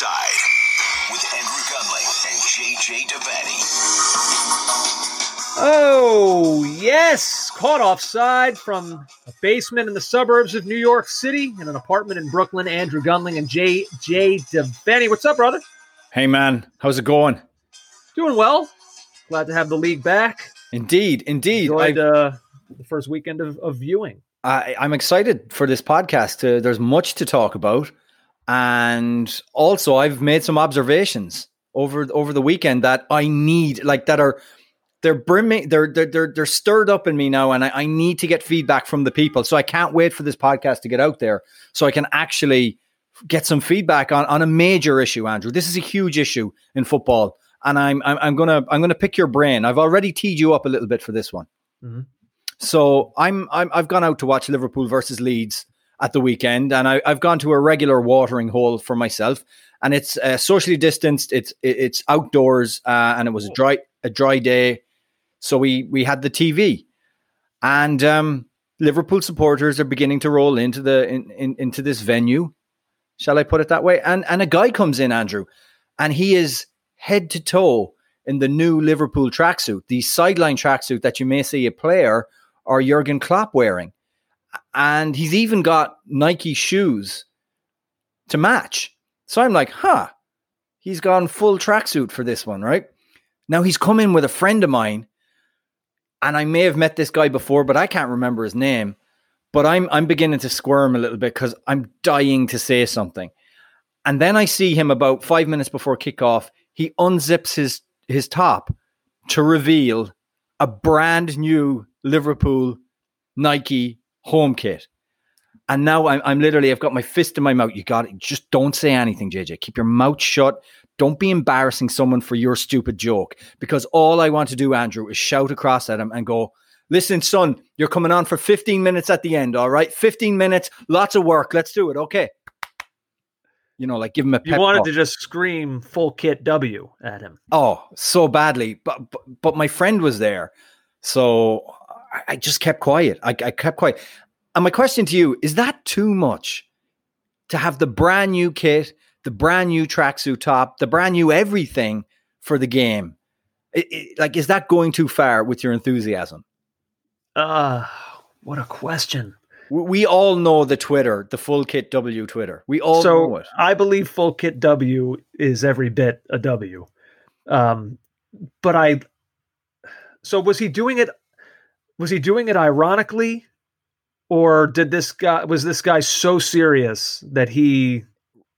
Offside with Andrew Gunling and JJ Devaney. Oh, yes. Caught offside from a basement in the suburbs of New York City in an apartment in Brooklyn. Andrew Gunling and JJ Devaney. What's up, brother? Hey, man. How's it going? Doing well. Glad to have the league back. Indeed. Indeed. Enjoyed uh, the first weekend of, of viewing. I, I'm excited for this podcast. Uh, there's much to talk about. And also, I've made some observations over over the weekend that I need, like that are they're brimming, they're they're they're, they're stirred up in me now, and I, I need to get feedback from the people. So I can't wait for this podcast to get out there, so I can actually get some feedback on on a major issue. Andrew, this is a huge issue in football, and I'm I'm, I'm gonna I'm gonna pick your brain. I've already teed you up a little bit for this one. Mhm. So I'm, I'm I've gone out to watch Liverpool versus Leeds at the weekend, and I, I've gone to a regular watering hole for myself, and it's uh, socially distanced. It's it's outdoors, uh, and it was a dry a dry day, so we we had the TV, and um, Liverpool supporters are beginning to roll into the in, in, into this venue, shall I put it that way? And and a guy comes in, Andrew, and he is head to toe in the new Liverpool tracksuit, the sideline tracksuit that you may see a player or Jurgen Klopp wearing. And he's even got Nike shoes to match. So I'm like, huh, he's gone full tracksuit for this one, right? Now he's come in with a friend of mine, and I may have met this guy before, but I can't remember his name. But I'm I'm beginning to squirm a little bit because I'm dying to say something. And then I see him about five minutes before kickoff. He unzips his his top to reveal a brand new Liverpool Nike home kit. And now I'm, I'm literally, I've got my fist in my mouth. You got it. Just don't say anything, JJ. Keep your mouth shut. Don't be embarrassing someone for your stupid joke. Because all I want to do, Andrew, is shout across at him and go, listen, son, you're coming on for 15 minutes at the end. All right. 15 minutes, lots of work. Let's do it. Okay. You know, like give him a You wanted talk. to just scream full kit W at him. Oh, so badly. But but, but my friend was there. So I, just kept quiet. I, I kept quiet. And my question to you is that too much to have the brand new kit, the brand new tracksuit top, the brand new everything for the game? I- I- like, is that going too far with your enthusiasm? Uh, what a question. We, all know the Twitter, the full kit W Twitter. We all know it. I believe full kit W is every bit a W. Um, but I, so was he doing it? Was he doing it ironically, or did this guy was this guy so serious that he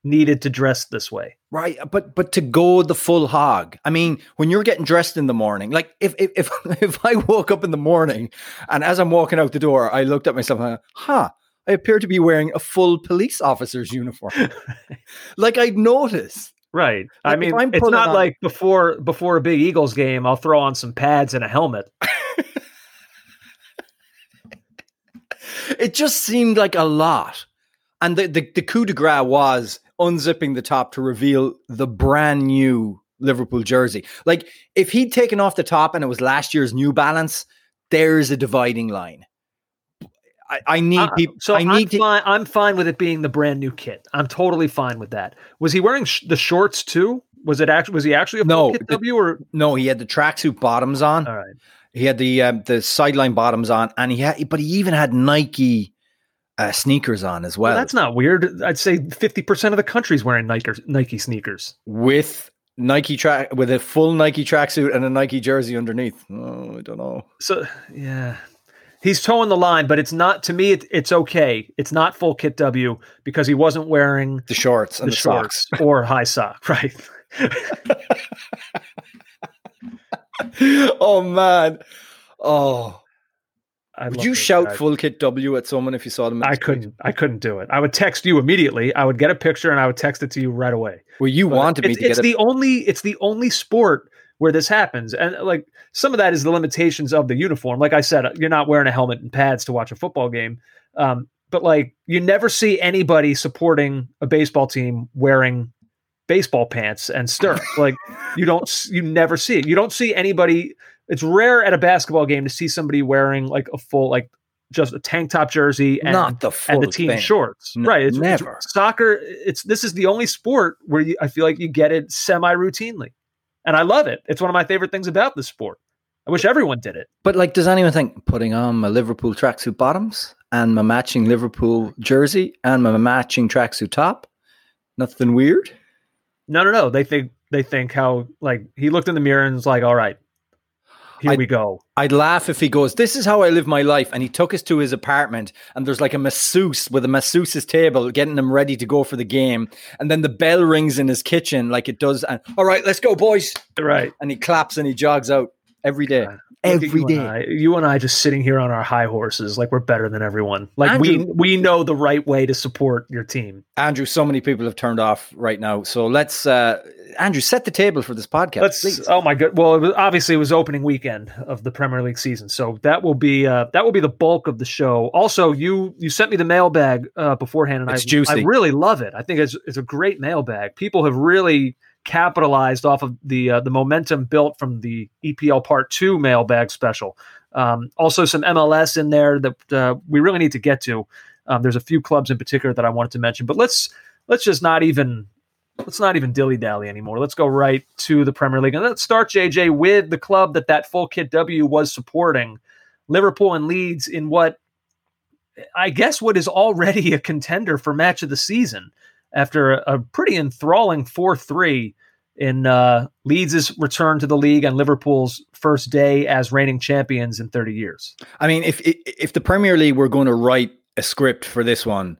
needed to dress this way? Right, uh, but but to go the full hog. I mean, when you're getting dressed in the morning, like if if if, if I woke up in the morning and as I'm walking out the door, I looked at myself and I, huh, I appear to be wearing a full police officer's uniform. like I'd notice. Right. I Like, if mean, it's not on- like before before a big Eagles game. I'll throw on some pads and a helmet. It just seemed like a lot. And the, the, the coup de grace was unzipping the top to reveal the brand new Liverpool jersey. Like if he'd taken off the top and it was last year's New Balance, there's a dividing line. I, I need Uh, people. So I I'm to. fine. I'm fine with it being the brand new kit. I'm totally fine with that. Was he wearing sh- the shorts too? Was it actually? Was he actually a No, kit the- W or? No, he had the tracksuit bottoms on. All right. He had the um, the sideline bottoms on, and he had, but he even had Nike uh, sneakers on as well. Well, that's not weird. I'd say 50 percent of the country's wearing Nike Nike sneakers. with Nike track with a full Nike tracksuit and a Nike jersey underneath. Oh, I don't know. So yeah, he's toeing the line, but it's not to me. It, it's okay. It's not full kit W because he wasn't wearing The shorts and the, the, shorts or high sock. Right. oh man. Oh, I would you shout guys. full kit W at someone if you saw them? I couldn't. I couldn't do it. I would text you immediately. I would get a picture and I would text it to you right away. Well, you But wanted me it's, to it's the it. only. It's the only sport where this happens, and like some of that is the limitations of the uniform. Like I said, you're not wearing a helmet and pads to watch a football game, um, but like you never see anybody supporting a baseball team wearing baseball pants and stirrups. like you don't. You never see it. You don't see anybody. It's rare at a basketball game to see somebody wearing like a full like just a tank top jersey and, Not the and the team thing. shorts. N- right. It's, it's- never. soccer. It's this is the only sport where you, I feel like you get it semi routinely, and I love it. It's one of my favorite things about the sport. I wish everyone did it. But like, does anyone think putting on my Liverpool tracksuit bottoms and my matching Liverpool jersey and my matching tracksuit top? Nothing weird. No, no, no. They think they think how like he looked in the mirror and was like, "All right, here I- we go." I'd laugh if he goes, This is how I live my life. And he took us to his apartment, and there's like a masseuse with a masseuse's table getting him ready to go for the game. And then the bell rings in his kitchen, like it does. And all right, let's go, boys. Right. And he claps and he jogs out every day. God. Look at Every you day. And I, you and I just sitting here on our high horses, like we're better than everyone. Like we we know the right way to support your team. Andrew, so many people have turned off right now. So let's, uh, Andrew, set the table for this podcast. Let's. please. Oh my god. Well, it was, obviously it was opening weekend of the Premier League season, so that will be uh, that will be the bulk of the show. Also, you you sent me the mailbag uh, beforehand, and It's I juicy. I really love it. I think it's it's a great mailbag. People have really capitalized off of the uh, the momentum built from the EPL Part Two mailbag special. Um, also, some MLS in there that uh, we really need to get to. Um, there's a few clubs in particular that I wanted to mention, but let's let's just not even let's not even dilly dally anymore. Let's go right to the Premier League and let's start JJ with the club that that full kit W was supporting, Liverpool and Leeds in what I guess what is already a contender for match of the season after a, pretty enthralling four three in uh, Leeds' return to the league and Liverpool's first day as reigning champions in 30 years. I mean, if if the Premier League were going to write a script for this one,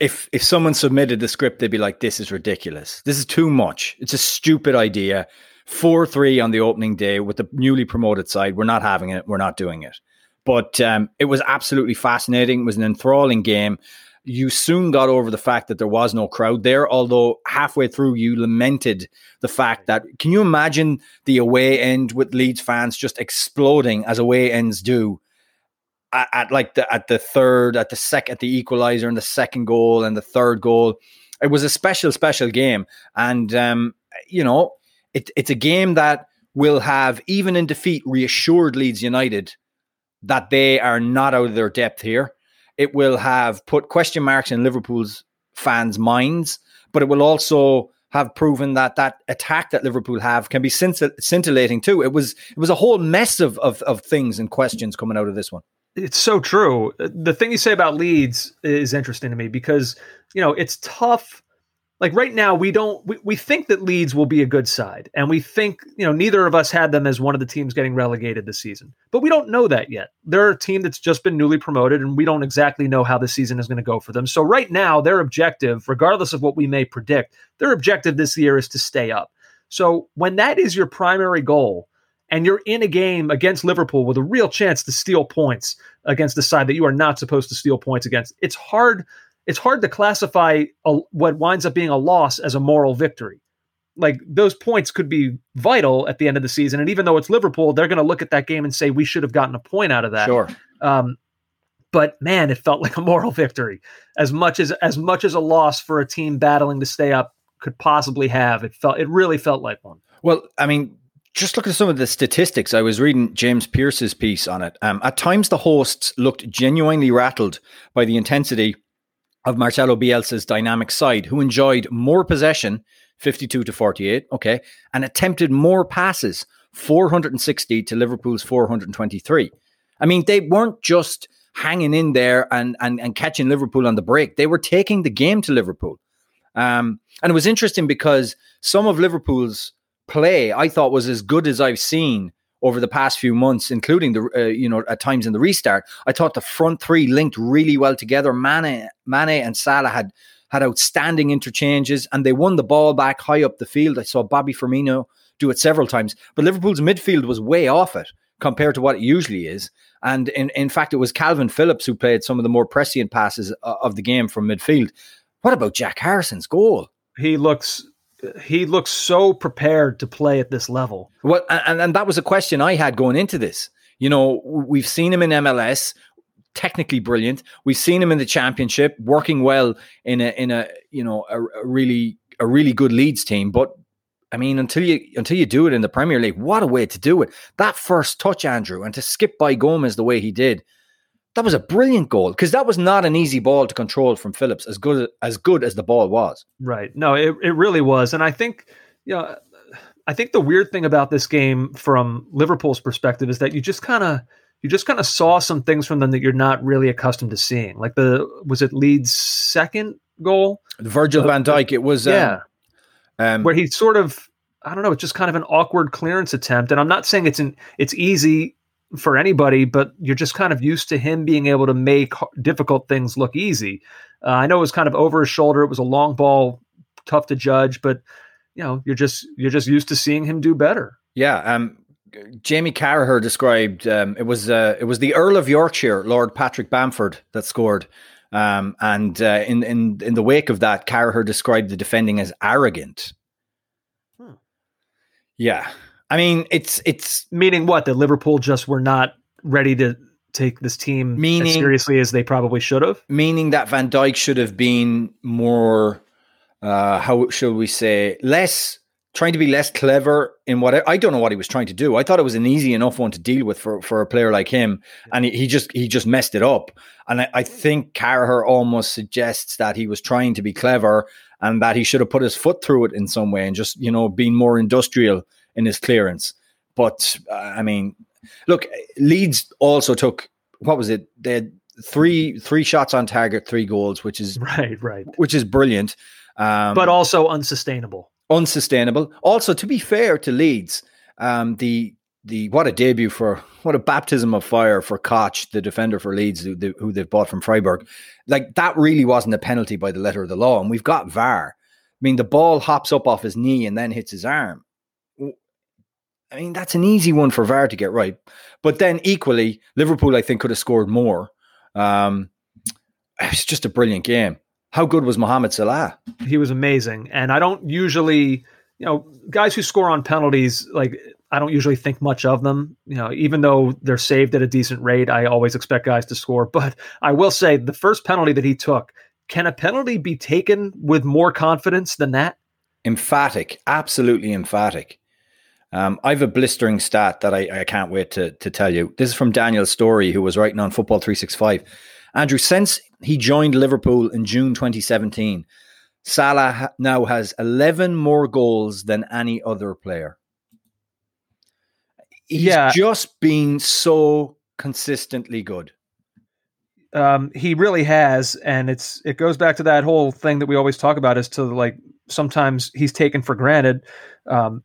if if someone submitted the script, they'd be like, "This is ridiculous. This is too much. It's a stupid idea." Four three on the opening day with the newly promoted side. We're not having it. We're not doing it. But um, it was absolutely fascinating. It was an enthralling game. You soon got over the fact that there was no crowd there, although halfway through you lamented the fact that can you imagine the away end with Leeds fans just exploding as away ends do at, at like the at the third, at the sec at the equalizer and the second goal and the third goal. It was a special, special game. And um, you know, it, it's a game that will have, even in defeat, reassured Leeds United that they are not out of their depth here. It will have put question marks in Liverpool's fans' minds, but it will also have proven that that attack that Liverpool have can be scintillating too. It was it was a whole mess of, of of things and questions coming out of this one. It's so true. The thing you say about Leeds is interesting to me because, you know, it's tough. Like right now, we don't, we, we think that Leeds will be a good side. And we think, you know, neither of us had them as one of the teams getting relegated this season. But we don't know that yet. They're a team that's just been newly promoted, and we don't exactly know how the season is going to go for them. So right now, their objective, regardless of what we may predict, their objective this year is to stay up. So when that is your primary goal, and you're in a game against Liverpool with a real chance to steal points against the side that you are not supposed to steal points against. It's hard. It's hard to classify a, what winds up being a loss as a moral victory. Like those points could be vital at the end of the season, and even though it's Liverpool, they're going to look at that game and say we should have gotten a point out of that. Sure. Um, but man, it felt like a moral victory as much as as much as a loss for a team battling to stay up could possibly have. It felt it really felt like one. Well, I mean, just look at some of the statistics. I was reading James Pearce's piece on it. Um, at times, the hosts looked genuinely rattled by the intensity of Marcelo Bielsa's dynamic side, who enjoyed more possession, 52 to 48, okay, and attempted more passes, 460 to Liverpool's 423. I mean, they weren't just hanging in there and, and, and catching Liverpool on the break, they were taking the game to Liverpool. Um, and it was interesting because some of Liverpool's play I thought was as good as I've seen over the past few months, including the uh, you know at times in the restart. I thought the front three linked really well together. Mane, Mane, and Salah had had outstanding interchanges, and they won the ball back high up the field. I saw Bobby Firmino do it several times, but Liverpool's midfield was way off it compared to what it usually is. And in, in fact, it was Kalvin Phillips who played some of the more prescient passes uh, of the game from midfield. What about Jack Harrison's goal? He looks he looks so prepared to play at this level. Well, and, and that was a question I had going into this. You know, we've seen him in MLS, technically brilliant. We've seen him in the championship, working well in a in a you know a, a really a really good Leeds team. But I mean, until you until you do it in the Premier League, what a way to do it! That first touch, Andrew, and to skip by Gomez the way he did. That was a brilliant goal because that was not an easy ball to control from Phillips. As good as good as the ball was, right? No, it it really was, and I think you know, I think the weird thing about this game from Liverpool's perspective is that you just kind of you just kind of saw some things from them that you're not really accustomed to seeing. Like the was it Leeds' second goal, Virgil uh, Van Dijk. It was yeah, um, um, where he sort of I don't know, it's just kind of an awkward clearance attempt. And I'm not saying it's an it's easy for anybody, but you're just kind of used to him being able to make difficult things look easy. Uh, I know it was kind of over his shoulder. It was a long ball, tough to judge, but you know, you're just you're just used to seeing him do better. Yeah. Um, Jamie Carragher described um, it was uh, it was the Earl of Yorkshire, Lord Patrick Bamford, that scored. Um, and uh, in in in the wake of that, Carragher described the defending as arrogant. Hmm. Yeah, I mean, it's it's meaning what that Liverpool just were not ready to take this team meaning, as seriously as they probably should have. Meaning that Van Dijk should have been more, uh, how should we say, less trying to be less clever in what I, don't know what he was trying to do. I thought it was an easy enough one to deal with for, for a player like him, and he, he just he just messed it up. And I, I think Carragher almost suggests that he was trying to be clever and that he should have put his foot through it in some way and just you know been more industrial in his clearance. But uh, I mean, look, Leeds also took what was it? They had three three shots on target, three goals, which is right, right, which is brilliant, um, but also unsustainable. Unsustainable. Also, to be fair to Leeds, um, the the what a debut for what a baptism of fire for Koch, the defender for Leeds, who, the, who they've bought from Freiburg. Like that really wasn't a penalty by the letter of the law, and we've got VAR. I mean, the ball hops up off his knee and then hits his arm. I mean, that's an easy one for VAR to get right. But then equally, Liverpool, I think, could have scored more. Um, it's just a brilliant game. How good was Mohamed Salah? He was amazing. And I don't usually, you know, guys who score on penalties, like, I don't usually think much of them. You know, even though they're saved at a decent rate, I always expect guys to score. But I will say the first penalty that he took, can a penalty be taken with more confidence than that? Emphatic, absolutely emphatic. Um, I have a blistering stat that I, I, can't wait to, to tell you. This is from Daniel Storey, who was writing on Football 365. Andrew, since he joined Liverpool in June 2017, Salah now has 11 more goals than any other player. He's yeah. just been so consistently good. Um, he really has, and it's it goes back to that whole thing that we always talk about is to like sometimes he's taken for granted. Um,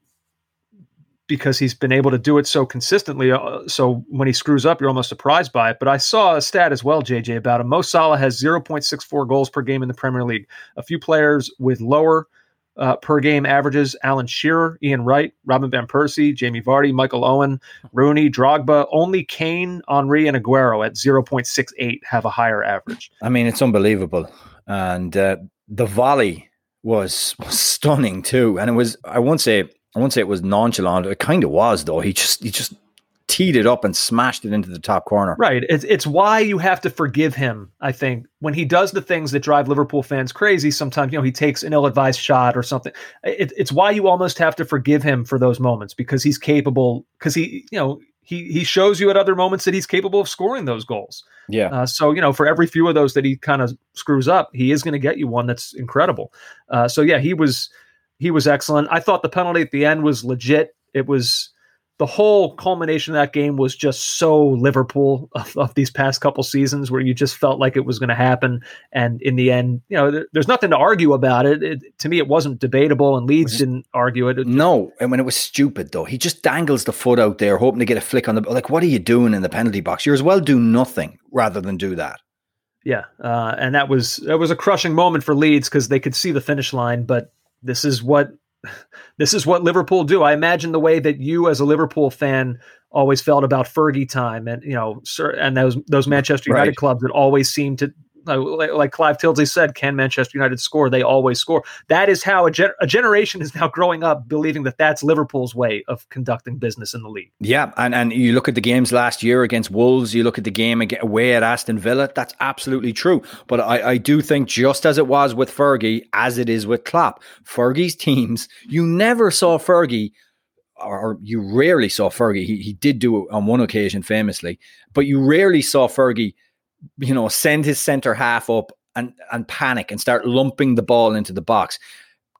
because he's been able to do it so consistently. Uh, so when he screws up, you're almost surprised by it. But I saw a stat as well, JJ, about him. Mo Salah has 0.64 goals per game in the Premier League. A few players with lower uh, per game averages: Alan Shearer, Ian Wright, Robin van Persie, Jamie Vardy, Michael Owen, Rooney, Drogba. Only Kane, Henry, and Aguero at 0.68 have a higher average. I mean, it's unbelievable. And uh, the volley was, was stunning too. And it was, I won't say I won't say it was nonchalant. It kind of was though. He just he just teed it up and smashed it into the top corner. Right. It's it's why you have to forgive him. I think when he does the things that drive Liverpool fans crazy. Sometimes you know he takes an ill-advised shot or something. It, it's why you almost have to forgive him for those moments because he's capable. Because he you know he he shows you at other moments that he's capable of scoring those goals. Yeah. Uh, so you know, for every few of those that he kind of screws up, he is going to get you one that's incredible. Uh, so yeah, he was he was excellent. I thought the penalty at the end was legit. It was the whole culmination of that game was just so Liverpool of, of these past couple seasons, where you just felt like it was going to happen, and in the end, you know, there, there's nothing to argue about it. it. To me, it wasn't debatable, and Leeds didn't argue it. it no, and when it was stupid though, he just dangles the foot out there, hoping to get a flick on the like. What are you doing in the penalty box? You're as well do nothing rather than do that. Yeah, uh, and that was that was a crushing moment for Leeds because they could see the finish line, but this is what this is what Liverpool do. I imagine the way that you, as a Liverpool fan, always felt about Fergie time, and you know, and those those Manchester United right. clubs that always seem to like, like Clive Tildesley said, can Manchester United score? They always score. That is how a, ge- a, generation is now growing up believing that that's Liverpool's way of conducting business in the league. Yeah, and and you look at the games last year against Wolves, you look at the game away at Aston Villa. That's absolutely true. But I, I do think just as it was with Fergie, as it is with Klopp, Fergie's teams, you never saw Fergie or you rarely saw Fergie. He, he did do it on one occasion famously, but you rarely saw Fergie you know, send his center half up and and panic and start lumping the ball into the box.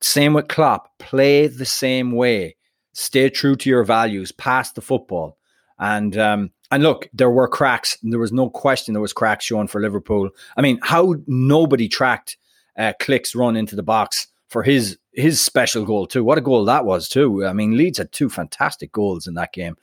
Same with Klopp. Play the same way. Stay true to your values. Pass the football. And um, and look, there were cracks. There was no question there was cracks shown for Liverpool. I mean, how nobody tracked uh, Klich's run into the box for his his special goal too. What a goal that was too. I mean, Leeds had two fantastic goals in that game.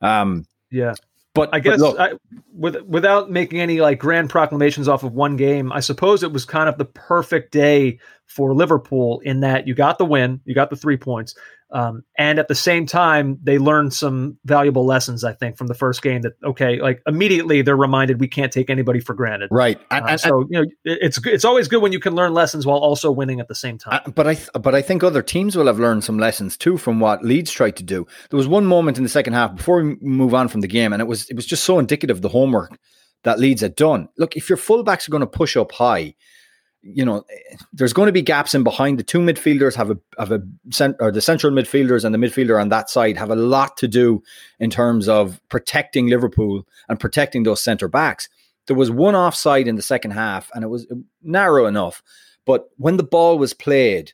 Um, yeah, but I guess but I, with, without making any like grand proclamations off of one game, I suppose it was kind of the perfect day for Liverpool in that you got the win, you got the three points, um, and at the same time, they learned some valuable lessons, I think, from the first game. That okay, like immediately they're reminded we can't take anybody for granted. Right, and, uh, and so you know it's it's always good when you can learn lessons while also winning at the same time. Uh, but I th- but I think other teams will have learned some lessons too from what Leeds tried to do. There was one moment in the second half before we move on from the game, and it was it was just so indicative of the homework that Leeds had done. Look, if your fullbacks are going to push up high you know, there's going to be gaps in behind. The two midfielders have a have a or the central midfielders and the midfielder on that side have a lot to do in terms of protecting Liverpool and protecting those centre backs. There was one offside in the second half, and it was narrow enough. But when the ball was played,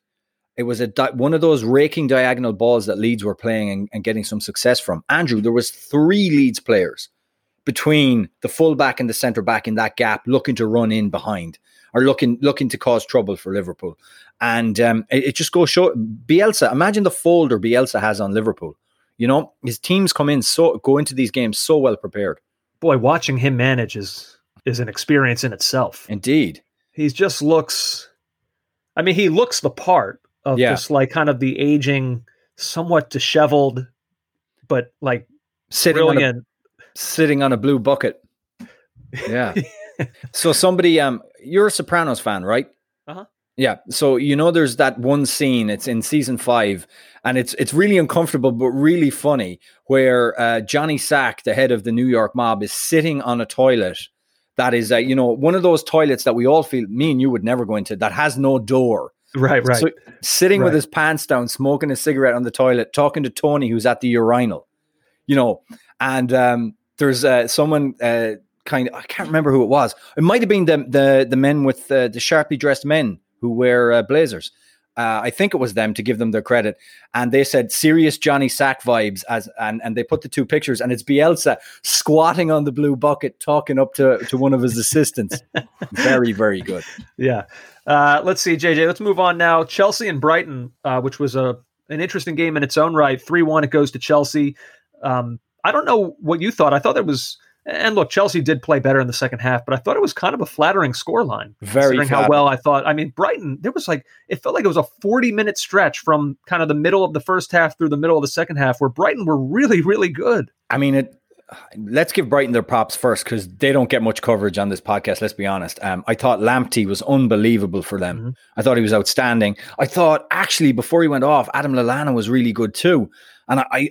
it was a di- one of those raking diagonal balls that Leeds were playing and, and getting some success from. Andrew, there was three Leeds players between the fullback and the centre back in that gap, looking to run in behind are looking looking to cause trouble for Liverpool. And um, it, it, just goes show Bielsa. Imagine the folder Bielsa has on Liverpool. You know, his teams come in so go into these games so well prepared. Boy, watching him manage is is an experience in itself. Indeed, he just looks. I mean, he looks the part of yeah. just like kind of the aging, somewhat disheveled, but like sitting brilliant. on a, sitting on a blue bucket. Yeah. so somebody, um, you're a Sopranos fan, right? Uh huh. Yeah. So you know, there's that one scene. It's in season five, and it's it's really uncomfortable but really funny, where uh, Johnny Sack, the head of the New York mob, is sitting on a toilet that is, uh, you know, one of those toilets that we all feel. Me and you would never go into that has no door. Right, right. So sitting right. with his pants down, smoking a cigarette on the toilet, talking to Tony, who's at the urinal, you know, and um, there's uh, someone uh, kind of I can't remember who it was. It might have been the the the men with uh, the sharply dressed men who wear uh, blazers. Uh, I think it was them to give them their credit, and they said serious Johnny Sack vibes as and and they put the two pictures, and it's Bielsa squatting on the blue bucket talking up to to one of his assistants. very very good. Yeah. Uh, let's see, JJ. Let's move on now. Chelsea and Brighton, uh, which was a an interesting game in its own right. Three one, it goes to Chelsea. Um, I don't know what you thought. I thought it was and look, Chelsea did play better in the second half, but I thought it was kind of a flattering scoreline. Very considering how well I thought. I mean, Brighton, there was like it felt like it was a 40 minute stretch from kind of the middle of the first half through the middle of the second half where Brighton were really, really good. I mean, it let's give Brighton their props first because they don't get much coverage on this podcast. Let's be honest. Um, I thought Lamptey was unbelievable for them. Mm-hmm. I thought he was outstanding. I thought actually before he went off, Adam Lallana was really good too. And I,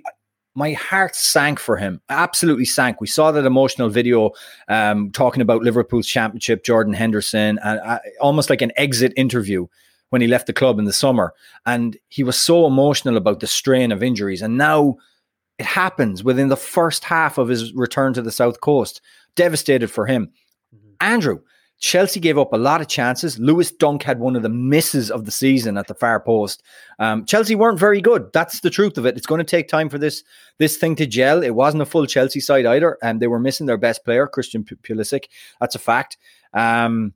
my heart sank for him. Absolutely sank. We saw that emotional video um, talking about Liverpool's championship, Jordan Henderson, and uh, almost like an exit interview when he left the club in the summer. And he was so emotional about the strain of injuries. And now it happens within the first half of his return to the South Coast. Devastated for him. Mm-hmm. Andrew, Chelsea gave up a lot of chances. Lewis Dunk had one of the misses of the season at the far post. Um, Chelsea weren't very good. That's the truth of it. It's going to take time for this this thing to gel. It wasn't a full Chelsea side either, and they were missing their best player, Christian Pulisic. That's a fact. Um,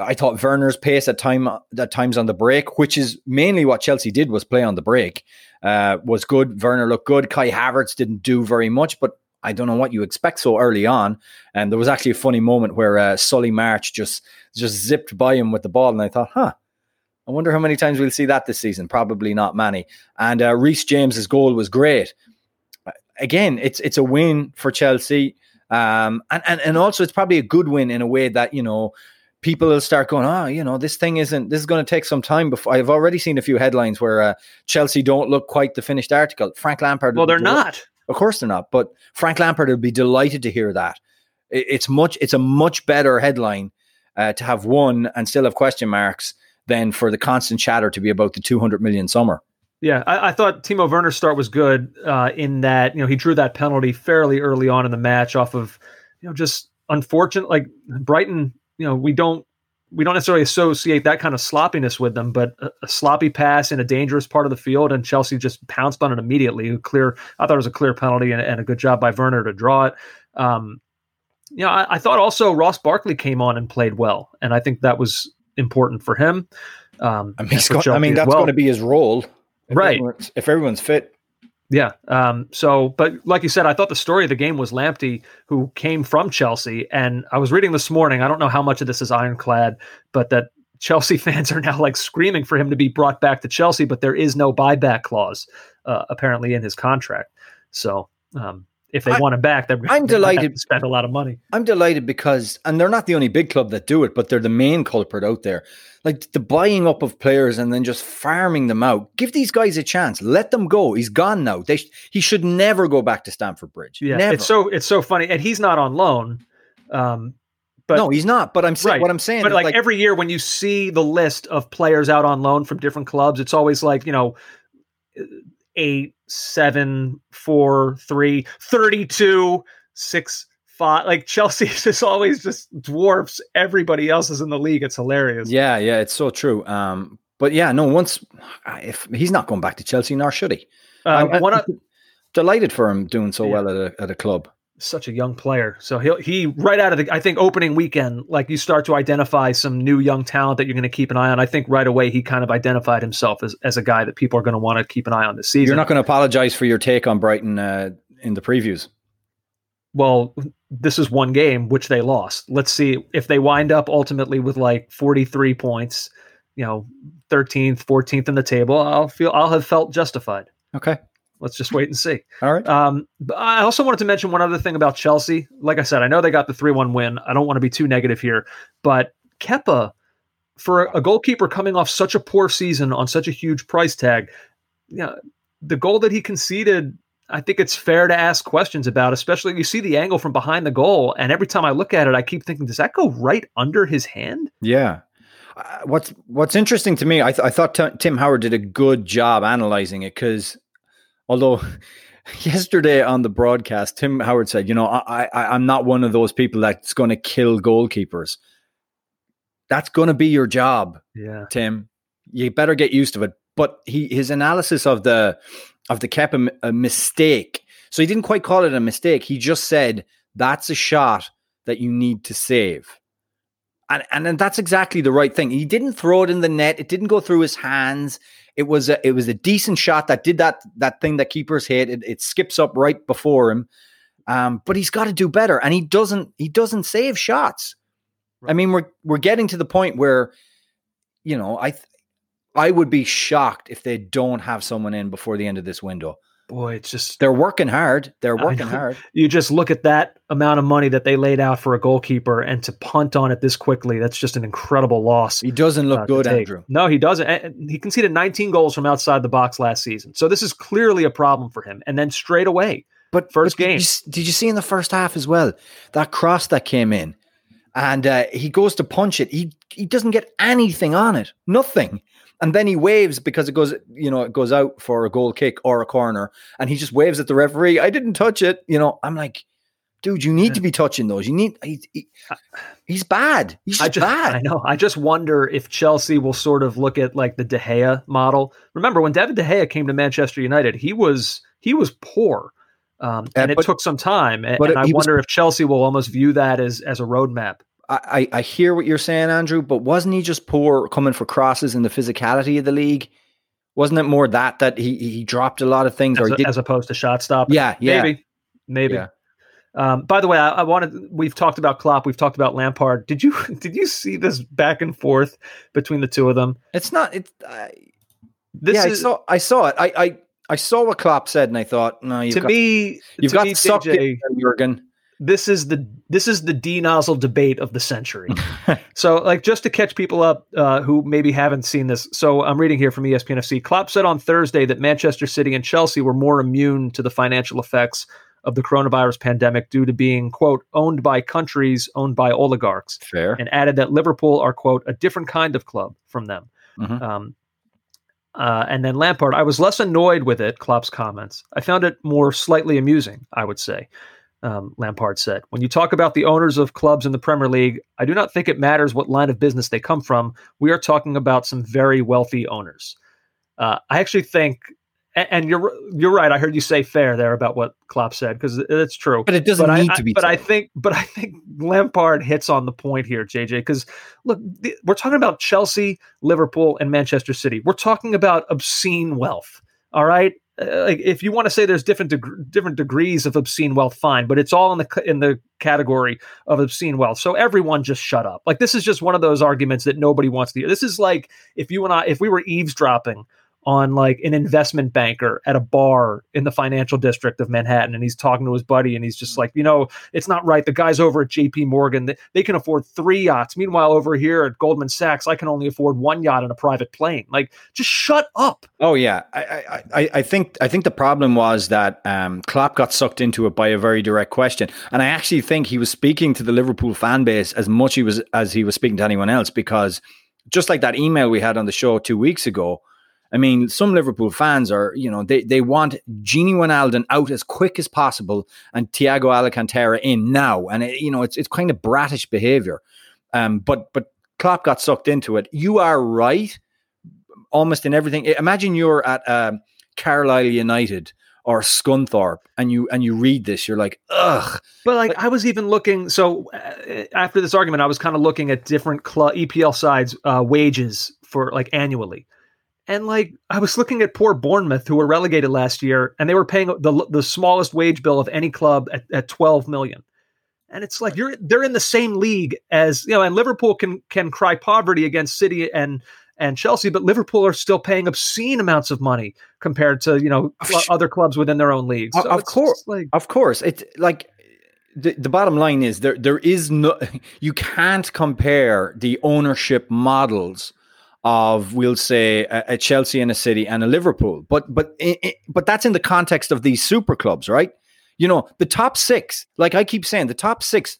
I thought Werner's pace at time at times on the break, which is mainly what Chelsea did, was play on the break, uh, was good. Werner looked good. Kai Havertz didn't do very much, but I don't know what you expect so early on. And there was actually a funny moment where uh, Solly March just just zipped by him with the ball, and I thought, huh. I wonder how many times we'll see that this season. Probably not many. And uh, Reece James's goal was great. Again, it's it's a win for Chelsea, um, and and and also it's probably a good win in a way that you know people will start going, oh, you know, this thing isn't, this is going to take some time before. I've already seen a few headlines where uh, Chelsea don't look quite the finished article. Frank Lampard. Well, they're not. Of course they're not. But Frank Lampard would be delighted to hear that. It's much. It's a much better headline uh, to have one and still have question marks than for the constant chatter to be about the 200 million summer. Yeah, I, I thought Timo Werner's start was good uh, in that you know he drew that penalty fairly early on in the match off of you know just unfortunate. Like Brighton, you know, we don't we don't necessarily associate that kind of sloppiness with them, but a, a, sloppy pass in a dangerous part of the field, and Chelsea just pounced on it immediately. Clear, I thought it was a clear penalty and, and a good job by Werner to draw it. Um, you know, I, I, thought also Ross Barkley came on and played well, and I think that was important for him. Um, I mean, going, I mean that's well. going to be his role, if right? Everyone's, if everyone's fit, yeah. Um, so, but like you said, I thought the story of the game was Lamptey, who came from Chelsea. And I was reading this morning, I don't know how much of this is ironclad, but that Chelsea fans are now like screaming for him to be brought back to Chelsea, but there is no buyback clause uh, apparently in his contract. So, um, if they I, want him back, they're I'm delighted to spend a lot of money. I'm delighted because, and they're not the only big club that do it, but they're the main culprit out there. Like the buying up of players and then just farming them out. Give these guys a chance. Let them go. He's gone now. They he should never go back to Stamford Bridge. Yeah, never. it's so it's so funny, and he's not on loan. Um, but no, he's not. But I'm saying right. what I'm saying. But like, like every year when you see the list of players out on loan from different clubs, it's always like you know eight, seven, four, three, 32, six, five. Like Chelsea just always just dwarfs everybody else is in the league. It's hilarious. Yeah, yeah, it's so true. Um, but yeah, no, once if he's not going back to Chelsea, nor should he. Uh, I'm, I'm delighted for him doing so yeah. well at a, at a club such a young player. So he he right out of the I think opening weekend, like you start to identify some new young talent that you're going to keep an eye on. I think right away he kind of identified himself as, as a guy that people are going to want to keep an eye on this season. You're not going to apologize for your take on Brighton uh, in the previews. Well, this is one game which they lost. Let's see if they wind up ultimately with like 43 points, you know, 13th, 14th in the table. I'll feel I'll have felt justified. Okay. Let's just wait and see. All right. Um, I also wanted to mention one other thing about Chelsea. Like I said, I know they got the 3 1 win. I don't want to be too negative here, but Kepa, for a goalkeeper coming off such a poor season on such a huge price tag, you know, the goal that he conceded, I think it's fair to ask questions about, especially you see the angle from behind the goal. And every time I look at it, I keep thinking, does that go right under his hand? Yeah. Uh, what's what's interesting to me, I, th- I thought t- Tim Howard did a good job analyzing it because Although yesterday on the broadcast, Tim Howard said, "You know, I, I I'm not one of those people that's going to kill goalkeepers. That's going to be your job, yeah, Tim. You better get used to it." But he his analysis of the of the Kepa a mistake. So he didn't quite call it a mistake. He just said that's a shot that you need to save. And, and and that's exactly the right thing. He didn't throw it in the net. It didn't go through his hands. It was a, it was a decent shot that did that that thing that keepers hit. It, it skips up right before him, um, but he's got to do better, and he doesn't. He doesn't save shots. Right. I mean, we're we're getting to the point where, you know, I th- I would be shocked if they don't have someone in before the end of this window boy, it's just they're working hard. They're working hard. You just look at that amount of money that they laid out for a goalkeeper, and to punt on it this quickly, that's just an incredible loss. He doesn't look uh, good, Andrew. No, he doesn't. And he conceded 19 goals from outside the box last season, so this is clearly a problem for him. And then straight away, but first but game, did you, did you, see in the first half as well that cross that came in, and uh, he goes to punch it. He he doesn't get anything on it, nothing and then he waves because it goes, you know, it goes out for a goal kick or a corner, and he just waves at the referee. I didn't touch it. You know, I'm like, dude, you need to be touching those. You need. He, he, he's bad. He's just, just, bad. I know. I just wonder if Chelsea will sort of look at like the De Gea model. Remember when David De Gea came to Manchester United, he was he was poor. Um, and it took some time, and, and I wonder was, if Chelsea will almost view that as as a roadmap. I, I hear what you're saying, Andrew, but wasn't he just poor coming for crosses in the physicality of the league? Wasn't it more that that he he dropped a lot of things, as, or a, as opposed to shot stop? Yeah, yeah, maybe, maybe. Yeah. Um, by the way, I, I, wanted. We've talked about Klopp. We've talked about Lampard. Did you did you see this back and forth between the two of them? It's not. It's. Uh, this yeah, is, I saw. I saw it. I, I I saw what Klopp said, and I thought, no, you've to got, me, you've to got me, sucked Jurgen this is the this is the D nozzle debate of the century. so, like, just to catch people up uh, who maybe haven't seen this. So, I'm reading here from ESPN FC. Klopp said on Thursday that Manchester City and Chelsea were more immune to the financial effects of the coronavirus pandemic due to being quote owned by countries owned by oligarchs. Fair. And added that Liverpool are quote a different kind of club from them. Mm-hmm. Um, uh, and then Lampard, I was less annoyed with it. Klopp's comments. I found it more slightly amusing. I would say. Um, Lampard said, When you talk about the owners of clubs in the Premier League, I do not think it matters what line of business they come from. We are talking about some very wealthy owners. Uh, I actually think and you're you're right. I heard you say fair there about what Klopp said because it's true. But it doesn't but need I, to be. But true. I think, but I think Lampard hits on the point here, JJ. Because look, we're talking about Chelsea, Liverpool, and Manchester City. We're talking about obscene wealth. All right, uh, like if you want to say there's different deg- different degrees of obscene wealth, fine. But it's all in the in the category of obscene wealth. So everyone just shut up. Like this is just one of those arguments that nobody wants to hear. This is like if you and I, if we were eavesdropping on like an investment banker at a bar in the financial district of Manhattan and he's talking to his buddy and he's just like, you know, it's not right. The guys over at JP Morgan, they, they can afford three yachts. Meanwhile, over here at Goldman Sachs, I can only afford one yacht and a private plane. Like, just shut up. Oh yeah. I I, I think I think the problem was that um Klopp got sucked into it by a very direct question. And I actually think he was speaking to the Liverpool fan base as much he was as he was speaking to anyone else because just like that email we had on the show two weeks ago, I mean, some Liverpool fans are, you know, they, they want Gini Wijnaldum out as quick as possible and Thiago Alcantara in now. And, it, you know, it's, it's kind of bratish behavior. Um, but, but Klopp got sucked into it. You are right almost in everything. Imagine you're at um, Carlisle United or Scunthorpe and you and you read this you're like ugh but like i was even looking so uh, after this argument i was kind of looking at different club epl sides uh, wages for like annually and like I was looking at poor Bournemouth, who were relegated last year, and they were paying the the smallest wage bill of any club at, at 12 million. And it's like you're they're in the same league as you know, and Liverpool can can cry poverty against City and and Chelsea, but Liverpool are still paying obscene amounts of money compared to you know other clubs within their own leagues. So of course, like of course, it's like the, the bottom line is there there is no you can't compare the ownership models of we'll say a, a, Chelsea and a City and a Liverpool. But but it, but that's in the context of these super clubs, right? You know, the top 6, like I keep saying, the top 6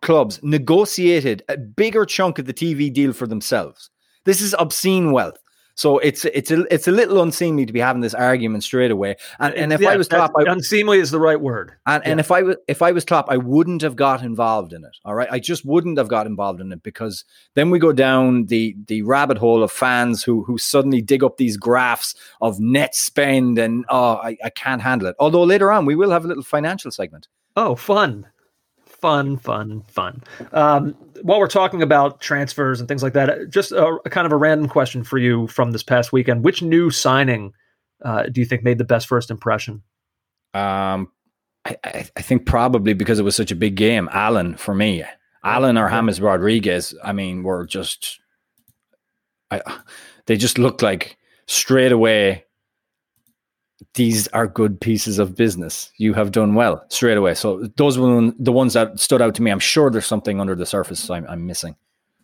clubs negotiated a bigger chunk of the TV deal for themselves. This is obscene wealth. So it's it's a it's a little unseemly to be having this argument straight away. And, and if yeah, I was Klopp, I, unseemly is the right word. And, yeah. and if I was if I was Klopp, I wouldn't have got involved in it. All right, I just wouldn't have got involved in it because then we go down the the rabbit hole of fans who who suddenly dig up these graphs of net spend and oh, I, I can't handle it. Although later on we will have a little financial segment. Oh, fun fun, fun, fun. Um, while we're talking about transfers and things like that, just a, a, kind of a random question for you from this past weekend: Which new signing uh, do you think made the best first impression? Um, I, I, think probably because it was such a big game, Allan for me. Allan or James Rodriguez. I mean, were just, I, they just looked like straight away these are good pieces of business. You have done well straight away. So those were the ones that stood out to me. I'm sure there's something under the surface I'm, I'm missing.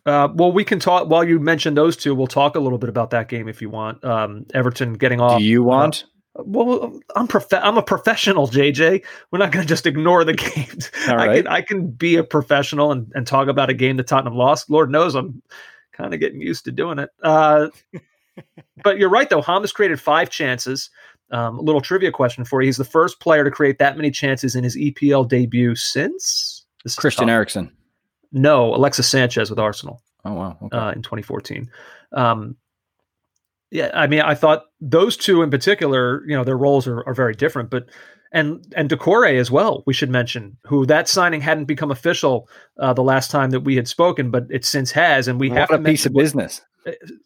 Uh, well, we can talk while you mentioned those two. We'll talk a little bit about that game if you want. Um, Everton getting off. Do you want? Uh, well, I'm prof- I'm a professional, JJ. We're not going to just ignore the games. All right. I can I can be a professional and, and talk about a game that Tottenham lost. Lord knows I'm kind of getting used to doing it. Uh, but you're right though. James created five chances. Um, a little trivia question for you. He's the first player to create that many chances in his EPL debut since Christian Eriksen. No, Alexis Sanchez with Arsenal. Oh wow! Okay. Uh, in 2014. Um, yeah, I mean, I thought those two in particular, you know, their roles are, are very different, but and and Doucouré as well. We should mention who that signing hadn't become official uh, the last time that we had spoken, but it since has, and we what have a piece of business.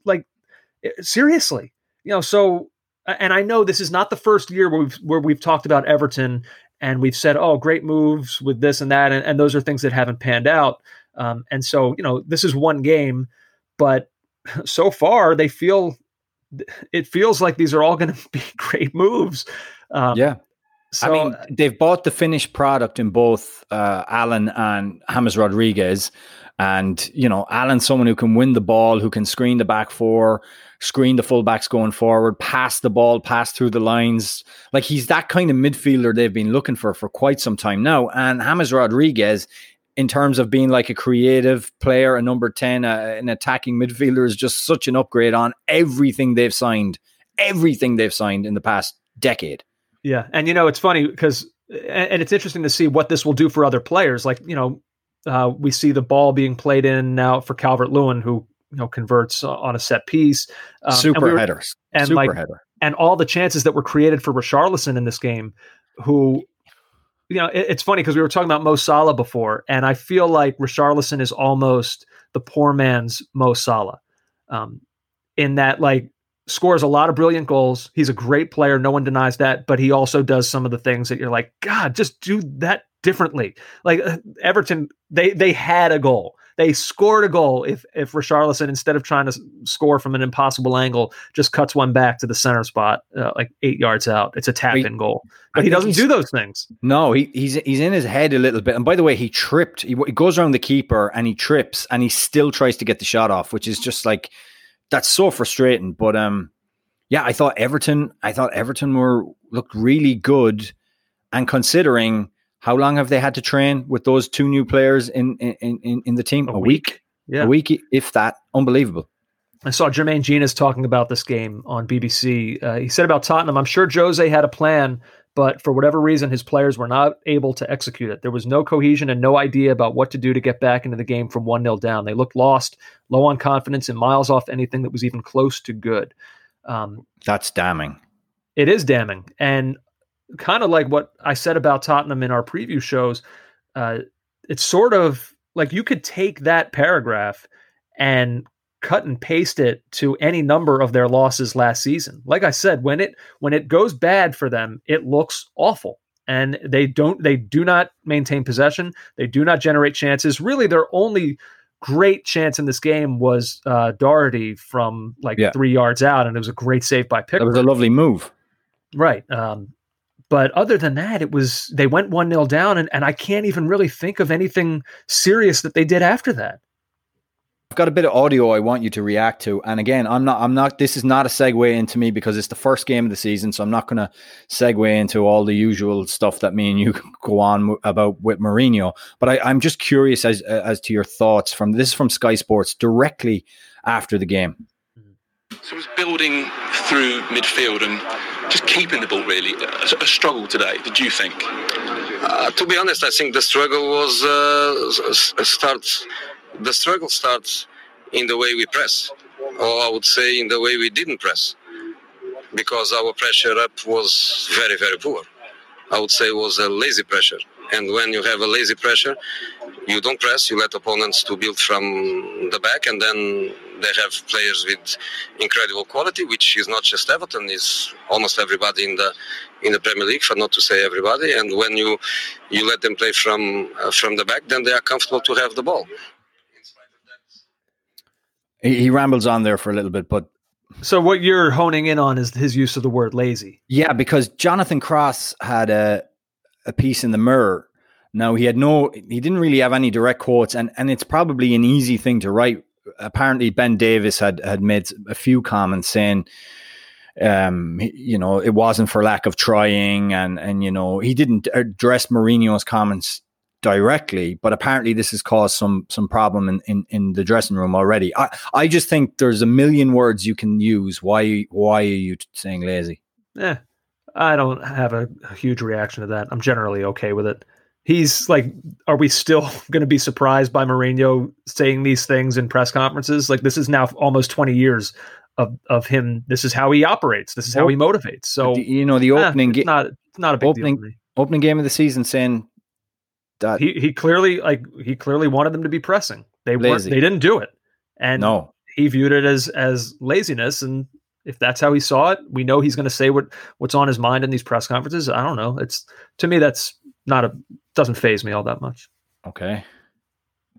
Like seriously, you know, so and I know this is not the first year where we've where we've talked about Everton and we've said, oh, great moves with this and that, and, and those are things that haven't panned out. Um, and so, you know, this is one game, but so far they feel it feels like these are all going to be great moves. Um, yeah. So, I mean, they've bought the finished product in both uh, Allan and James Rodriguez. And, you know, Allan's someone who can win the ball, who can screen the back four, screen the fullbacks going forward, pass the ball, pass through the lines. Like he's that kind of midfielder they've been looking for for quite some time now. And James Rodriguez, in terms of being like a creative player, a number 10, uh, an attacking midfielder, is just such an upgrade on everything they've signed, everything they've signed in the past decade. Yeah. And, you know, it's funny because and it's interesting to see what this will do for other players. Like you know, uh, we see the ball being played in now for Calvert Lewin, who you know converts on a set piece. Um, Super and we were, headers. And Super like, header. And all the chances that were created for Richarlison in this game, who, you know, it, it's funny because we were talking about Mo Salah before, and I feel like Richarlison is almost the poor man's Mo Salah, um, in that like scores a lot of brilliant goals. He's a great player, no one denies that, but he also does some of the things that you're like, God, just do that differently. Like uh, Everton, they they had a goal. They scored a goal if if Richarlison instead of trying to score from an impossible angle just cuts one back to the center spot uh, like 8 yards out. It's a tap in goal. But he doesn't do those things. No, he, he's he's in his head a little bit. And by the way, he tripped. He, he goes around the keeper and he trips and he still tries to get the shot off, which is just like that's so frustrating. But um, yeah, I thought Everton, I thought Everton were looked really good, and considering how long have they had to train with those two new players in in in, in the team? A, a week. week, yeah, a week, if that. Unbelievable. I saw Jermaine Jenas talking about this game on BBC. Uh, he said about Tottenham, I'm sure Jose had a plan, but for whatever reason, his players were not able to execute it. There was no cohesion and no idea about what to do to get back into the game from 1 0 down. They looked lost, low on confidence, and miles off anything that was even close to good. Um, That's damning. It is damning. And kind of like what I said about Tottenham in our preview shows, uh, it's sort of like you could take that paragraph and cut and paste it to any number of their losses last season. Like I said, when it when it goes bad for them, it looks awful. And they don't they do not maintain possession. They do not generate chances. Really, their only great chance in this game was uh, Doherty from like yeah. three yards out, and it was a great save by Pickford. It was a lovely move. Right. Um, but other than that, it was they went one 0 down, and, and I can't even really think of anything serious that they did after that. I've got a bit of audio I want you to react to. And again, I'm not, I'm not, this is not a segue into me because it's the first game of the season. So I'm not going to segue into all the usual stuff that me and you go on about with Mourinho. But I, am just curious as, as to your thoughts from this is from Sky Sports directly after the game. So it was building through midfield and just keeping the ball really a, a struggle today. Did you think? Uh, to be honest, I think the struggle was uh, starts the struggle starts in the way we press, or I would say in the way we didn't press, because our pressure up was very, very poor. I would say was a lazy pressure. And when you have a lazy pressure, you don't press, you let opponents to build from the back, and then they have players with incredible quality, which is not just Everton, is almost everybody in the in the Premier League, for not to say everybody. And when you you let them play from uh, from the back, then they are comfortable to have the ball. He, he rambles on there for a little bit, but so what you're honing in on is his use of the word lazy. Yeah, because Jonathan Cross had a a piece in the Mirror. Now he had no, he didn't really have any direct quotes, and and it's probably an easy thing to write. Apparently, Ben Davies had had made a few comments saying, um, you know, it wasn't for lack of trying, and and you know, he didn't address Mourinho's comments directly, but apparently this has caused some some problem in, in, in the dressing room already. I, I just think there's a million words you can use. Why why are you saying lazy? Yeah, I don't have a, a huge reaction to that. I'm generally okay with it. He's like, are we still going to be surprised by Mourinho saying these things in press conferences? Like this is now almost 20 years of of him. This is how he operates. This is how he motivates. So you know the opening eh, it's not it's not a big opening, deal. Opening game of the season saying that he he clearly like he clearly wanted them to be pressing. They weren't. they didn't do it, and no, he viewed it as as laziness. And if that's how he saw it, we know he's going to say what what's on his mind in these press conferences. I don't know. It's to me that's not a doesn't phase me all that much. Okay.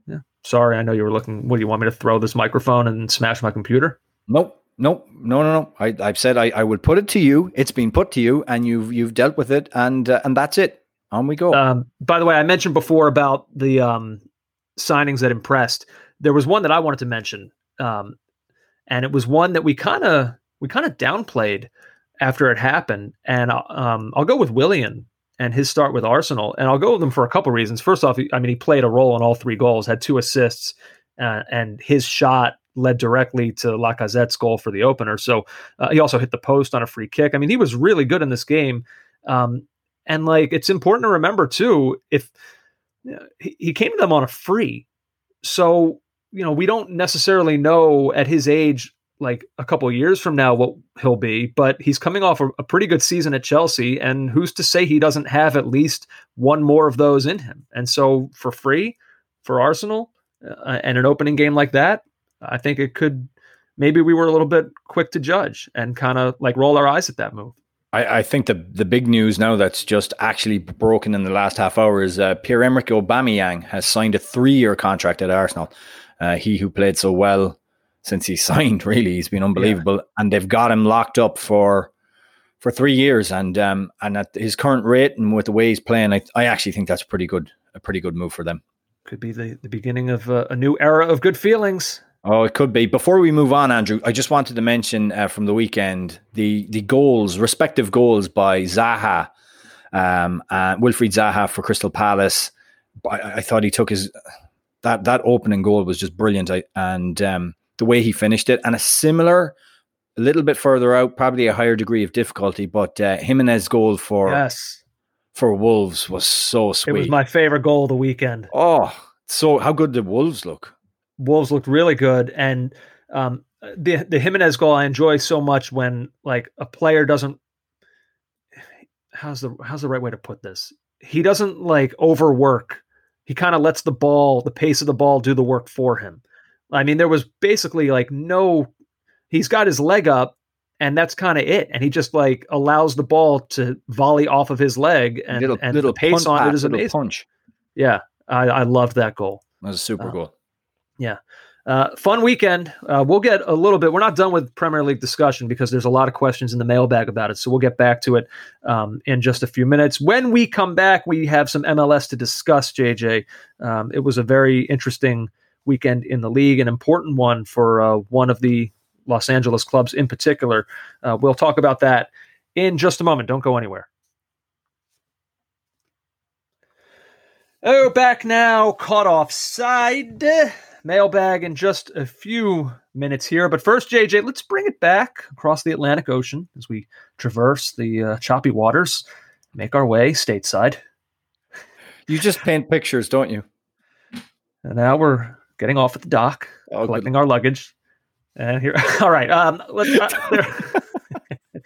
Yeah. Sorry, I know you were looking. What do you want me to throw this microphone and smash my computer? Nope. Nope, no, no, no. I, I've said I, I would put it to you. It's been put to you, and you've you've dealt with it, and uh, and that's it. On we go. Um, by the way, I mentioned before about the um, signings that impressed. There was one that I wanted to mention, um, and it was one that we kind of we kind of downplayed after it happened. And um, I'll go with Willian and his start with Arsenal, and I'll go with him for a couple reasons. First off, I mean he played a role in all three goals, had two assists, uh, and his shot led directly to Lacazette's goal for the opener. So uh, he also hit the post on a free kick. I mean, he was really good in this game. Um, And like, it's important to remember too, if he, he came to them on a free. So, you know, we don't necessarily know at his age, like a couple years from now, what he'll be, but he's coming off a, a pretty good season at Chelsea. And who's to say he doesn't have at least one more of those in him? And so for free for Arsenal uh, and an opening game like that, I think it could maybe we were a little bit quick to judge and kind of like roll our eyes at that move. I, I, think the the big news now that's just actually broken in the last half hour is uh, Pierre Emerick Aubameyang has signed a three year contract at Arsenal. Uh, he who played so well since he signed, really, he's been unbelievable, yeah. and they've got him locked up for for three years. And um, and at his current rate and with the way he's playing, I, I actually think that's pretty good, a pretty good move for them. Could be the, the beginning of a, a new era of good feelings. Oh, it could be. Before we move on, Andrew, I just wanted to mention uh, from the weekend the the goals, respective goals by Zaha, um, and Wilfried Zaha for Crystal Palace. I, I, thought he took his that that opening goal was just brilliant, I, and um, the way he finished it, and a similar, a little bit further out, probably a higher degree of difficulty, but uh, Jimenez goal for yes for Wolves was so sweet. It was my favorite goal of the weekend. Oh, so how good did Wolves look? Wolves looked really good, and um, the the Jimenez goal I enjoy so much when like a player doesn't. How's the how's the right way to put this? He doesn't like overwork. He kind of lets the ball, the pace of the ball, do the work for him. I mean, there was basically like no. He's got his leg up, and that's kind of it. And he just like allows the ball to volley off of his leg, and, little, and little the pace on it is amazing. Punch. Yeah, I, I loved that goal. That was a super uh, goal. Yeah. Uh, fun weekend. Uh, we'll get a little bit. We're not done with Premier League discussion because there's a lot of questions in the mailbag about it. So we'll get back to it um, in just a few minutes. When we come back, we have some MLS to discuss. JJ, um, it was a very interesting weekend in the league, an important one for uh, one of the Los Angeles clubs in particular. Uh, we'll talk about that in just a moment. Don't go anywhere. Oh, back now, caught offside mailbag in just a few minutes here. But first, JJ, let's bring it back across the Atlantic Ocean as we traverse the uh, choppy waters, make our way stateside. You just paint pictures, don't you? And now we're getting off at the dock, oh, collecting good. our luggage. And here, all right. Um, let's. Uh,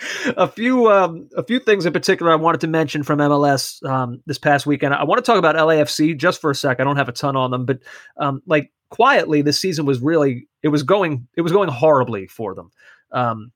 a few um, a few things in particular I wanted to mention from MLS um, this past weekend. I want to talk about LAFC just for a sec. I don't have a ton on them, but um, like quietly, this season was really it was going it was going horribly for them. Um,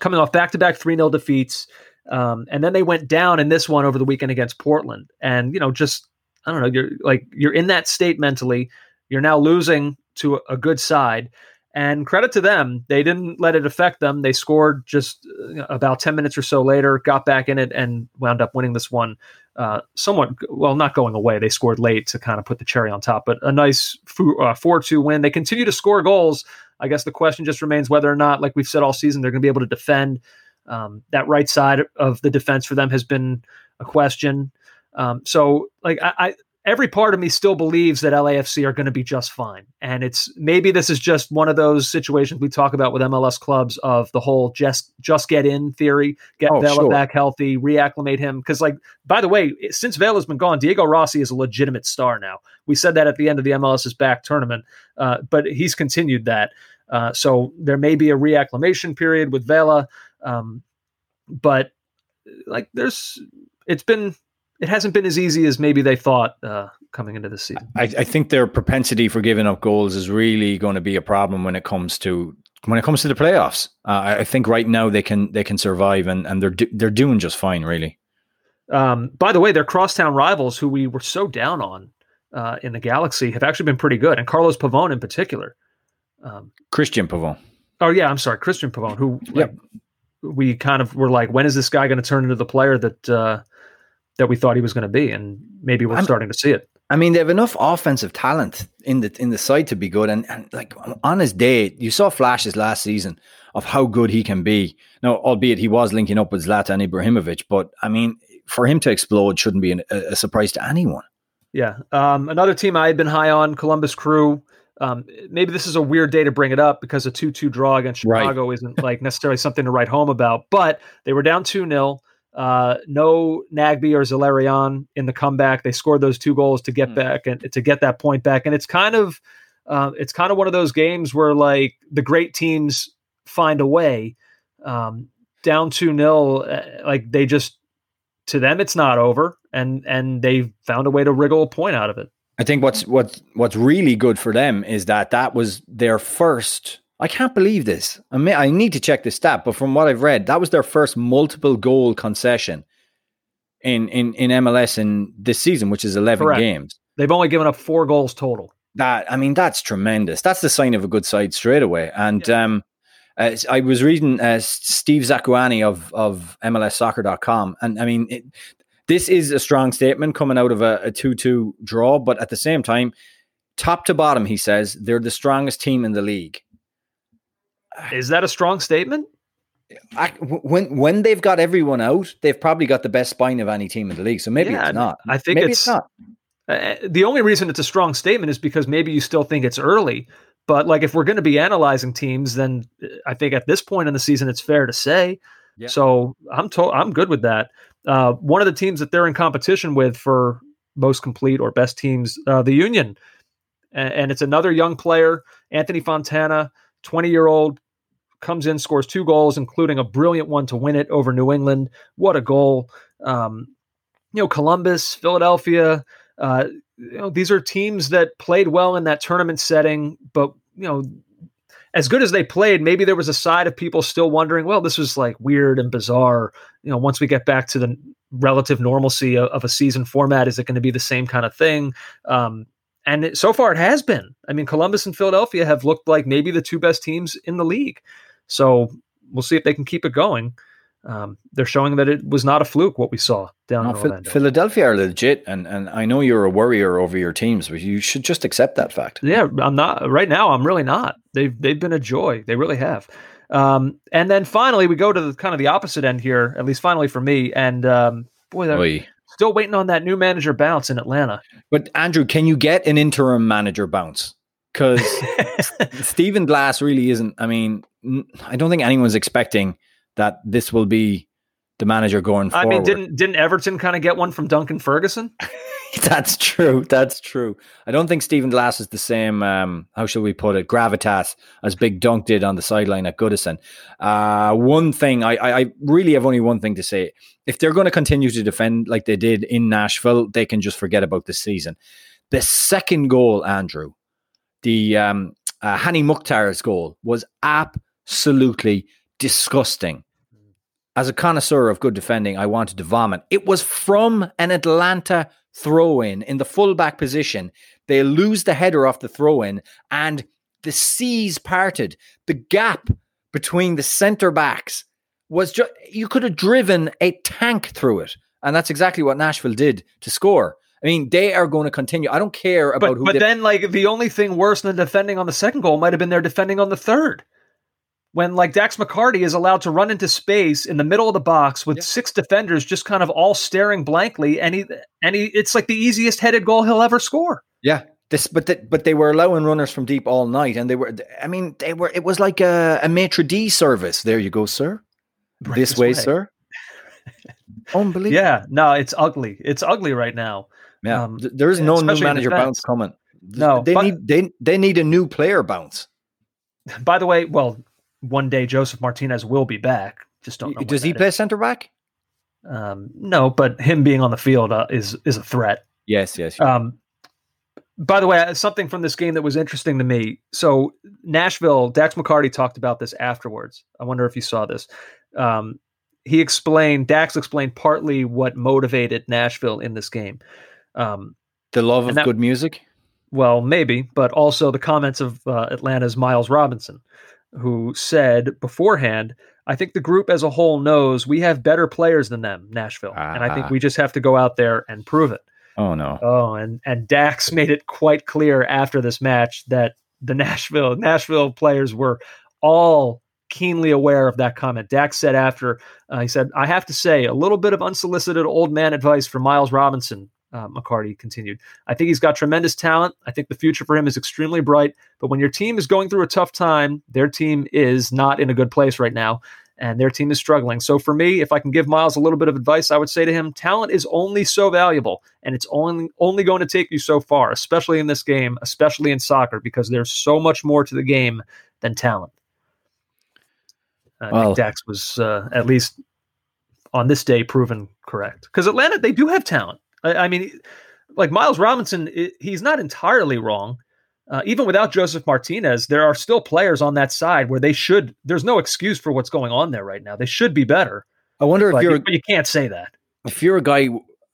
coming off back to back three 0 defeats, um, and then they went down in this one over the weekend against Portland, and you know just I don't know you're like you're in that state mentally. You're now losing to a, a good side. And credit to them, they didn't let it affect them. They scored just uh, about 10 minutes or so later, got back in it, and wound up winning this one uh, somewhat, well, not going away. They scored late to kind of put the cherry on top, but a nice uh, 4 2 win. They continue to score goals. I guess the question just remains whether or not, like we've said all season, they're going to be able to defend. Um, that right side of the defense for them has been a question. Um, so, like, I, every part of me still believes that LAFC are going to be just fine. And it's maybe this is just one of those situations we talk about with MLS clubs of the whole just just get in theory, get oh, Vela sure. back healthy, reacclimate him. Because like by the way, since Vela's been gone, Diego Rossi is a legitimate star now. We said that at the end of the MLS's back tournament, uh, but he's continued that. Uh, so there may be a reacclimation period with Vela, um, but like there's it's been it hasn't been as easy as maybe they thought uh, coming into the season. I, I, think their propensity for giving up goals is really going to be a problem when it comes to when it comes to the playoffs. Uh, I think right now they can they can survive and and they're they're doing just fine, really. Um, by the way, their crosstown rivals, who we were so down on uh, in the Galaxy, have actually been pretty good, and Carlos Pavone in particular. Um, Cristian Pavon. Oh yeah, I'm sorry, Christian Pavone, who yep. We kind of were like, when is this guy going to turn into the player that uh, that we thought he was going to be, and maybe we're I'm, starting to see it. I mean, they have enough offensive talent in the in the side to be good, and, and like on his day, you saw flashes last season of how good he can be. Now, albeit he was linking up with Zlatan Ibrahimovic, but I mean, for him to explode shouldn't be an, a, a, surprise to anyone. Yeah, um, another team I had been high on, Columbus Crew. Um, maybe this is a weird day to bring it up because a 2 2 draw against Chicago right. isn't like necessarily something to write home about, but they were down 2 0 Uh, no Nagbe or Zelarayan in the comeback. They scored those two goals to get Hmm. back and to get that point back. And it's kind of uh, it's kind of one of those games where like the great teams find a way. Um, down two nil, uh, like they just to them it's not over, and and they found a way to wriggle a point out of it. I think what's what's what's really good for them is that that was their first. I can't believe this. I mean, I need to check this stat, but from what I've read, that was their first multiple goal concession in in in MLS in this season, which is eleven Correct. games. They've only given up four goals total. That I mean, that's tremendous. That's the sign of a good side straight away. And um, uh, I was reading uh, Steve Zakuani of of MLSsoccer.com, and I mean, it, this is a strong statement coming out of a, a two-two draw, but at the same time, top to bottom, he says they're the strongest team in the league. Is that a strong statement? I, when when they've got everyone out, they've probably got the best spine of any team in the league. So maybe Yeah, it's not. I think maybe it's, it's not. Uh, the only reason it's a strong statement is because maybe you still think it's early. But like, if we're going to be analyzing teams, then uh, I think at this point in the season, it's fair to say. Yeah. So I'm to- I'm good with that. Uh, one of the teams that they're in competition with for most complete or best teams, uh, the Union, and, and it's another young player, Anthony Fontana, 20 year old, comes in, scores two goals, including a brilliant one to win it over New England. What a goal! Um, you know, Columbus, Philadelphia. Uh, you know, these are teams that played well in that tournament setting, but you know, as good as they played, maybe there was a side of people still wondering, well, this was like weird and bizarre. You know, once we get back to the relative normalcy of, of a season format, is it going to be the same kind of thing? Um, and it, so far, it has been. I mean, Columbus and Philadelphia have looked like maybe the two best teams in the league. So we'll see if they can keep it going. Um, they're showing that it was not a fluke what we saw down No, in Orlando. Philadelphia are legit, and and I know you're a worrier over your teams, but you should just accept that fact. Yeah, I'm not right now. I'm really not. They've they've been a joy. They really have. Um, and then finally, we go to the kind of the opposite end here. At least finally for me. And um, boy, Oy. still waiting on that new manager bounce in Atlanta. But Andrew, can you get an interim manager bounce? Because Stephen Glass really isn't. I mean, I don't think anyone's expecting that this will be the manager going forward. I mean, didn't didn't Everton kind of get one from Duncan Ferguson? That's true. That's true. I don't think Stephen Glass is the same. Um, how shall we put it? Gravitas as Big Dunk did on the sideline at Goodison. Uh, one thing I, I, I really have only one thing to say. If they're going to continue to defend like they did in Nashville, they can just forget about this season. The second goal, Andrew, the um, uh, Hani Mukhtar's goal was absolutely disgusting. As a connoisseur of good defending, I wanted to vomit. It was from an Atlanta throw in in the fullback position. They lose the header off the throw in, and the seas parted. The gap between the centre backs was just, you could have driven a tank through it. And that's exactly what Nashville did to score. I mean, they are going to continue. I don't care about But who but did- then like the only thing worse than defending on the second goal might have been their defending on the third. When like Dax McCarty is allowed to run into space in the middle of the box with Yeah. six defenders just kind of all staring blankly, and he and he it's like the easiest headed goal he'll ever score. Yeah. This, but the, but they were allowing runners from deep all night, and they were. I mean, they were. It was like a, a maitre d service. There you go, sir. Right this, way, sir. Unbelievable. Yeah, no, it's ugly. It's ugly right now. Yeah. Um, there is no new manager bounce coming. No, they but- need they they need a new player bounce. By the way, well, one day Josef Martinez will be back. Just don't know. Does he play is. centre back? Um, no, but him being on the field uh, is is a threat. Yes, yes. Um, by the way, uh, something from this game that was interesting to me. So Nashville, Dax McCarty talked about this afterwards. I wonder if you saw this. Um, he explained, Dax explained partly what motivated Nashville in this game. Um, the love of that- good music. well, maybe, but also the comments of uh, Atlanta's Miles Robinson, who said beforehand, I think the group as a whole knows we have better players than them, Nashville. And I think Ah. we just have to go out there and prove it. Oh no. Oh, and and Dax made it quite clear after this match that the Nashville Nashville players were all keenly aware of that comment. Dax said after uh, he said, "I have to say a little bit of unsolicited old man advice for Miles Robinson." Uh, McCarty continued, "I think he's got tremendous talent. I think the future for him is extremely bright. But when your team is going through a tough time, their team is not in a good place right now." and their team is struggling. So for me, if I can give Miles a little bit of advice, I would say to him, talent is only so valuable, and it's only only going to take you so far, especially in this game, especially in soccer, because there's so much more to the game than talent. I Well- Dax was uh, at least on this day proven correct because Atlanta they do have talent. I, I mean, like Miles Robinson, i he's not entirely wrong. Uh, even without Josef Martinez, there are still players on that side where they should. There's no excuse for what's going on there right now. They should be better, I wonder if you're you, you can't say that. if you're a guy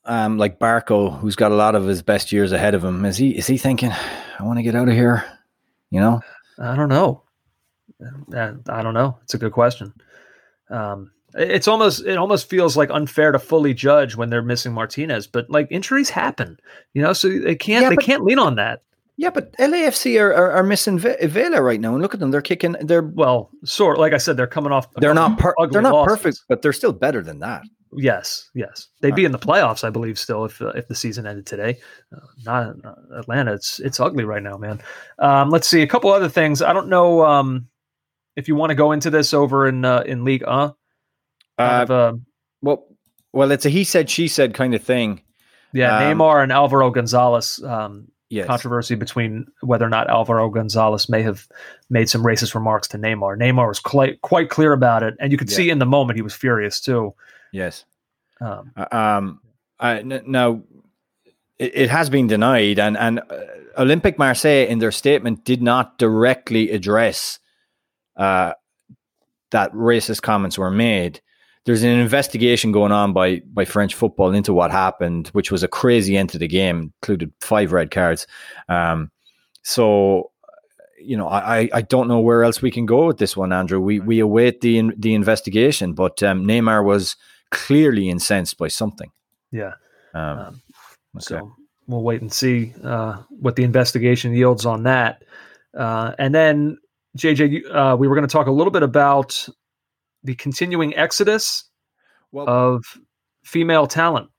um, like Barco who's got a lot of his best years ahead of him. Is he is he thinking, I want to get out of here? You know, I don't know. Uh, I don't know. It's a good question. Um, it- it's almost it almost feels like unfair to fully judge when they're missing Martinez, but like injuries happen, you know, so they can't Yeah, they but- can't lean on that. yeah. But LAFC are are, are missing Ve- Vela right now, and look at them. They're kicking. They're Well, sort like I said, they're coming off. they're not per- ugly they're not losses. perfect, but they're still better than that. Yes, yes, they'd be in the playoffs, I believe, still if uh, if the season ended today. Uh, not uh, Atlanta. It's it's ugly right now, man. Um, let's see a couple other things. I don't know um, if you want to go into this over in uh, in League. Uh, kind uh, well, well, it's a he said she said kind of thing. yeah, um, Neymar and Alvaro Gonzalez. Um, Yes. Controversy between whether or not Alvaro Gonzalez may have made some racist remarks to Neymar. Neymar was quite quite clear about it, and you could Yeah. see in the moment he was furious too. Yes. Um, Uh, Um, I, n- now, it, it has been denied, and and uh, Olympique Marseille in their statement did not directly address uh, that racist comments were made. There's an investigation going on by by French football into what happened, which was a crazy end to the game, included five red cards. Um, so, you know, I, I- don't know where else we can go with this one, Andrew. We we await the in, the investigation, but um, Neymar was clearly incensed by something. yeah. Um, Um, okay. So we'll wait and see uh, what the investigation yields on that. Uh, and then, JJ, uh, we were going to talk a little bit about the continuing exodus well, of female talent.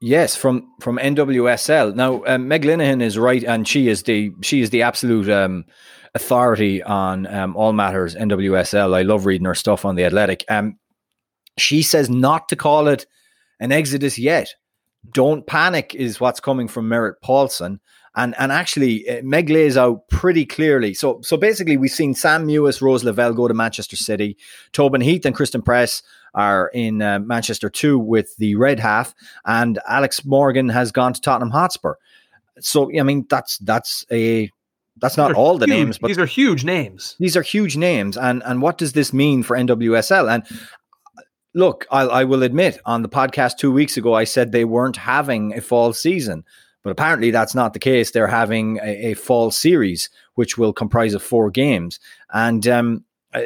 Yes, from from NWSL. Now, um, Meg Linehan is right, and she is the she is the absolute um, authority on um, all matters NWSL. I love reading her stuff on the Athletic. Um, she says not to call it an exodus yet. Don't panic is what's coming from Merritt Paulson, and and actually uh, Meg lays out pretty clearly. So so basically, we've seen Sam Mewis, Rose Lavelle go to Manchester City. Tobin Heath and Christen Press are in uh, Manchester too with the red half, and Alex Morgan has gone to Tottenham Hotspur. So I mean that's that's a that's not all the huge- names, but these are huge names. these are huge names, and and what does this mean for NWSL? And look, I, I will admit, on the podcast two weeks ago, I said they weren't having a fall season, but apparently that's not the case. They're having a, a fall series, which will comprise of four games, and um, uh,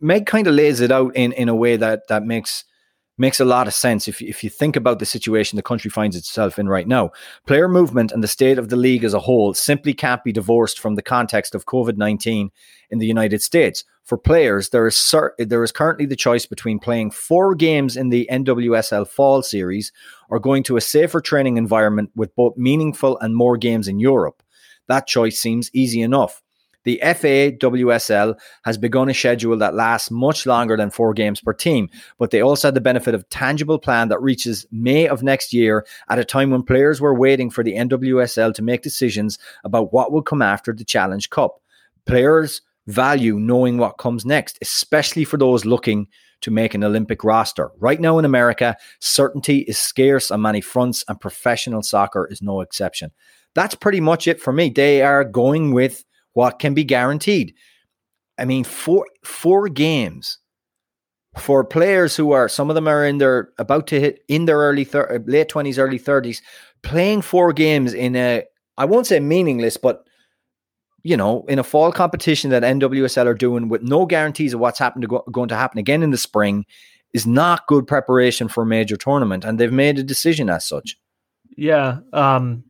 Meg kind of lays it out in in a way that that makes makes a lot of sense if, if you think about the situation the country finds itself in right now. Player movement and the state of the league as a whole simply can't be divorced from the context of COVID 19 in the United States. For players, there is, cer- there is currently the choice between playing four games in the NWSL Fall Series or going to a safer training environment with both meaningful and more games in Europe. That choice seems easy enough. The FAWSL has begun a schedule that lasts much longer than four games per team, but they also had the benefit of tangible plan that reaches May of next year at a time when players were waiting for the NWSL to make decisions about what will come after the Challenge Cup. Players value knowing what comes next, especially for those looking to make an Olympic roster. Right now in America, certainty is scarce on many fronts, and professional soccer is no exception. That's pretty much it for me. They are going with what can be guaranteed. I mean, four four games for players who are some of them are in their about to hit in their early thir- late twenties, early thirties, playing four games in a I won't say meaningless, but you know, in a fall competition that NWSL are doing with no guarantees of what's happened to go, going to happen again in the spring is not good preparation for a major tournament, and they've made a decision as such. Yeah. Um,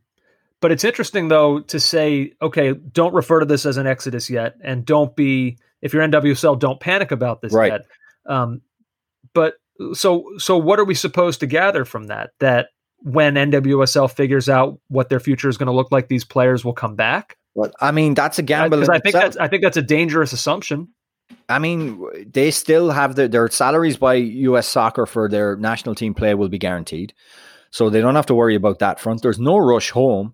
but it's interesting though to say, okay, don't refer to this as an exodus yet, and don't be if you're NWSL, don't panic about this Right. yet. Um, but so so what are we supposed to gather from that? That when NWSL figures out what their future is going to look like, these players will come back. But I mean, that's a gamble. Because I think that's I think that's a dangerous assumption. I mean, they still have their, their salaries by US soccer for their national team play will be guaranteed. So they don't have to worry about that front. There's no rush home.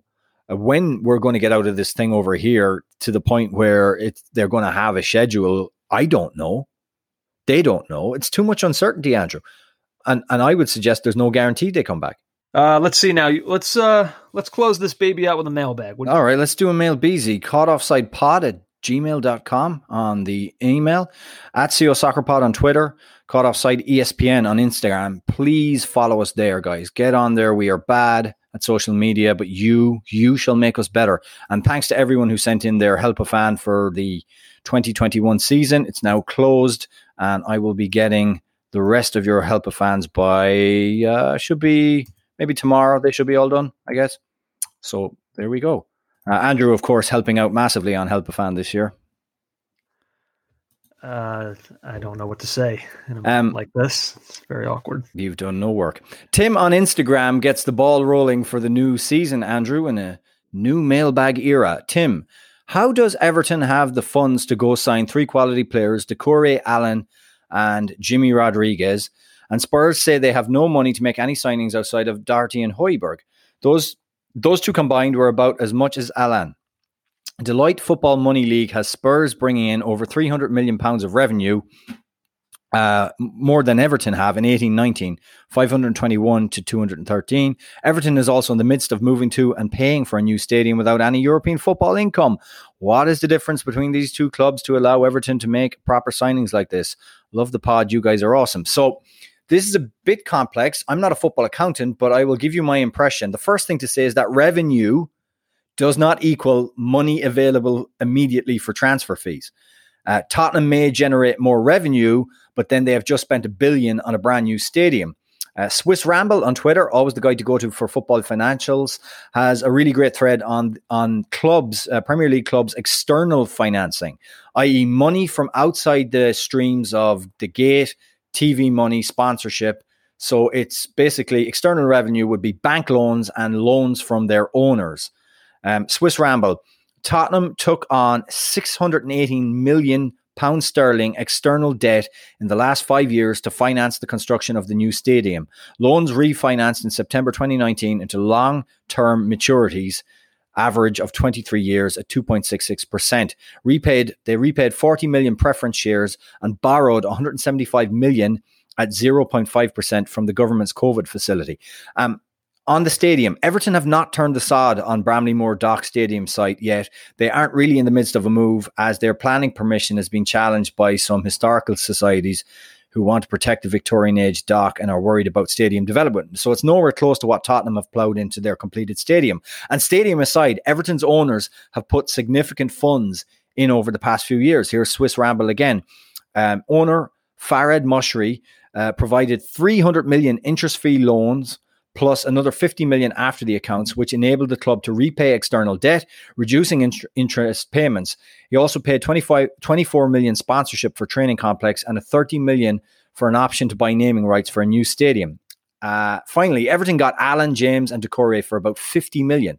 Uh, When we're going to get out of this thing over here to the point where it's they're going to have a schedule, I don't know. They don't know. It's too much uncertainty, Andrew. And and I would suggest there's no guarantee they come back. Uh, let's see now. Let's uh, let's close this baby out with a mailbag. All right, let's do a mail busy. Caught offside pod at gmail.com on the email, at CO Soccer Pod on Twitter, caught offside ESPN on Instagram. Please follow us there, guys. Get on there. We are bad at social media, but you you shall make us better. And thanks to everyone who sent in their help a fan for the 2021 season. It's now closed, and I will be getting the rest of your help a fans by uh, should be maybe tomorrow. They should be all done, I guess. So there we go. Uh, Andrew, of course, helping out massively on Help a Fan this year. Uh, I don't know what to say in a Um, moment like this. It's very awkward. You've done no work. Tim on Instagram gets the ball rolling for the new season, Andrew, in a new mailbag era. Tim, how does Everton have the funds to go sign three quality players, Doucouré Allan and Jimmy Rodriguez? And Spurs say they have no money to make any signings outside of Doherty and Højbjerg. Those those two combined were about as much as Allan. Deloitte Football Money League has Spurs bringing in over 300 million pounds of revenue, uh, more than Everton have in 1819, 521 to 213. Everton is also in the midst of moving to and paying for a new stadium without any European football income. What is the difference between these two clubs to allow Everton to make proper signings like this? Love the pod. You guys are awesome. So, this is a bit complex. I'm not a football accountant, but I will give you my impression. The first thing to say is that revenue does not equal money available immediately for transfer fees. Uh, Tottenham may generate more revenue, but then they have just spent a billion on a brand new stadium. Uh, Swiss Ramble on Twitter, always the guy to go to for football financials, has a really great thread on on clubs, uh, Premier League clubs' external financing, i.e., money from outside the streams of the gate, TV money, sponsorship. So it's basically external revenue would be bank loans and loans from their owners. Um, Swiss Ramble, Tottenham took on 618 million pounds sterling external debt in the last five years to finance the construction of the new stadium. Loans refinanced in September 2019 into long term maturities, average of 23 years at 2.66%. Repaid, they repaid 40 million preference shares and borrowed 175 million at 0.5% from the government's COVID facility. Um, on the stadium, Everton have not turned the sod on Bramley-Moore Dock Stadium site yet. They aren't really in the midst of a move as their planning permission has been challenged by some historical societies who want to protect the Victorian age dock and are worried about stadium development. So it's nowhere close to what Tottenham have ploughed into their completed stadium. And stadium aside, Everton's owners have put significant funds in over the past few years. Here's Swiss Ramble again. Um, owner Farhad Moshiri uh, provided 300 million interest-free loans plus another 50 million after the accounts, which enabled the club to repay external debt, reducing int- interest payments. He also paid 25, 24 million sponsorship for training complex and a 30 million for an option to buy naming rights for a new stadium. Uh, finally, Everton got Allan James and Doucouré for about 50 million.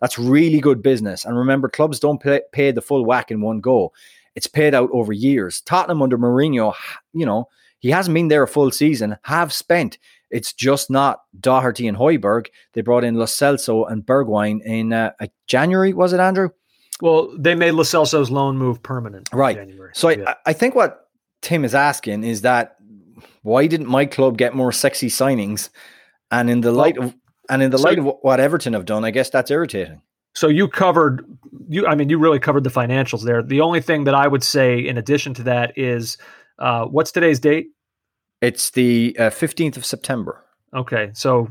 That's really good business. And remember, clubs don't pay, pay the full whack in one go. It's paid out over years. Tottenham under Mourinho, you know, he hasn't been there a full season, have spent. It's just not Doherty and Højbjerg. They brought in Lo Celso and Bergwijn in uh, uh, January, was it, Andrew? Well, they made Lo Celso's loan move permanent. in Right. January. So Yeah. I, I think what Tim is asking is that why didn't my club get more sexy signings? And in the light of and in the So- light of what Everton have done, I guess that's irritating. So you covered you I mean you really covered the financials there. The only thing that I would say in addition to that is uh, what's today's date? It's the uh, fifteenth of September. Okay, so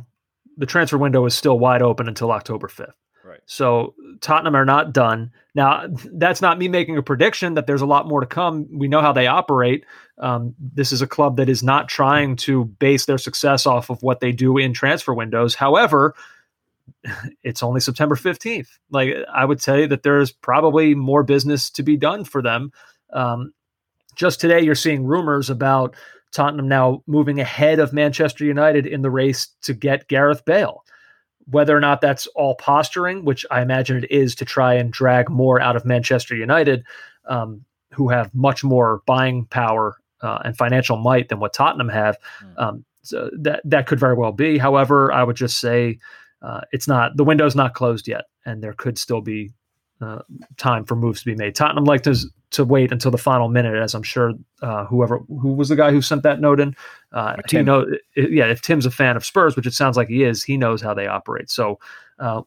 the transfer window is still wide open until October 5th. Right. So Tottenham are not done. Now, that's not me making a prediction that there's a lot more to come. We know how they operate. Um, this is a club that is not trying to base their success off of what they do in transfer windows. However, it's only September 15th. Like I would tell you that there's probably more business to be done for them. Um, just today, you're seeing rumors about Tottenham now moving ahead of Manchester United in the race to get Gareth Bale. Whether or not that's all posturing, which I imagine it is to try and drag more out of Manchester United, um, who have much more buying power uh, and financial might than what Tottenham have. Mm. Um, so that that could very well be. However, I would just say uh, it's not the window's not closed yet, and there could still be uh, time for moves to be made. Tottenham like to to wait until the final minute, as I'm sure uh, whoever who was the guy who sent that note in, uh, he know yeah if Tim's a fan of Spurs, which it sounds like he is, he knows how they operate. So. Uh,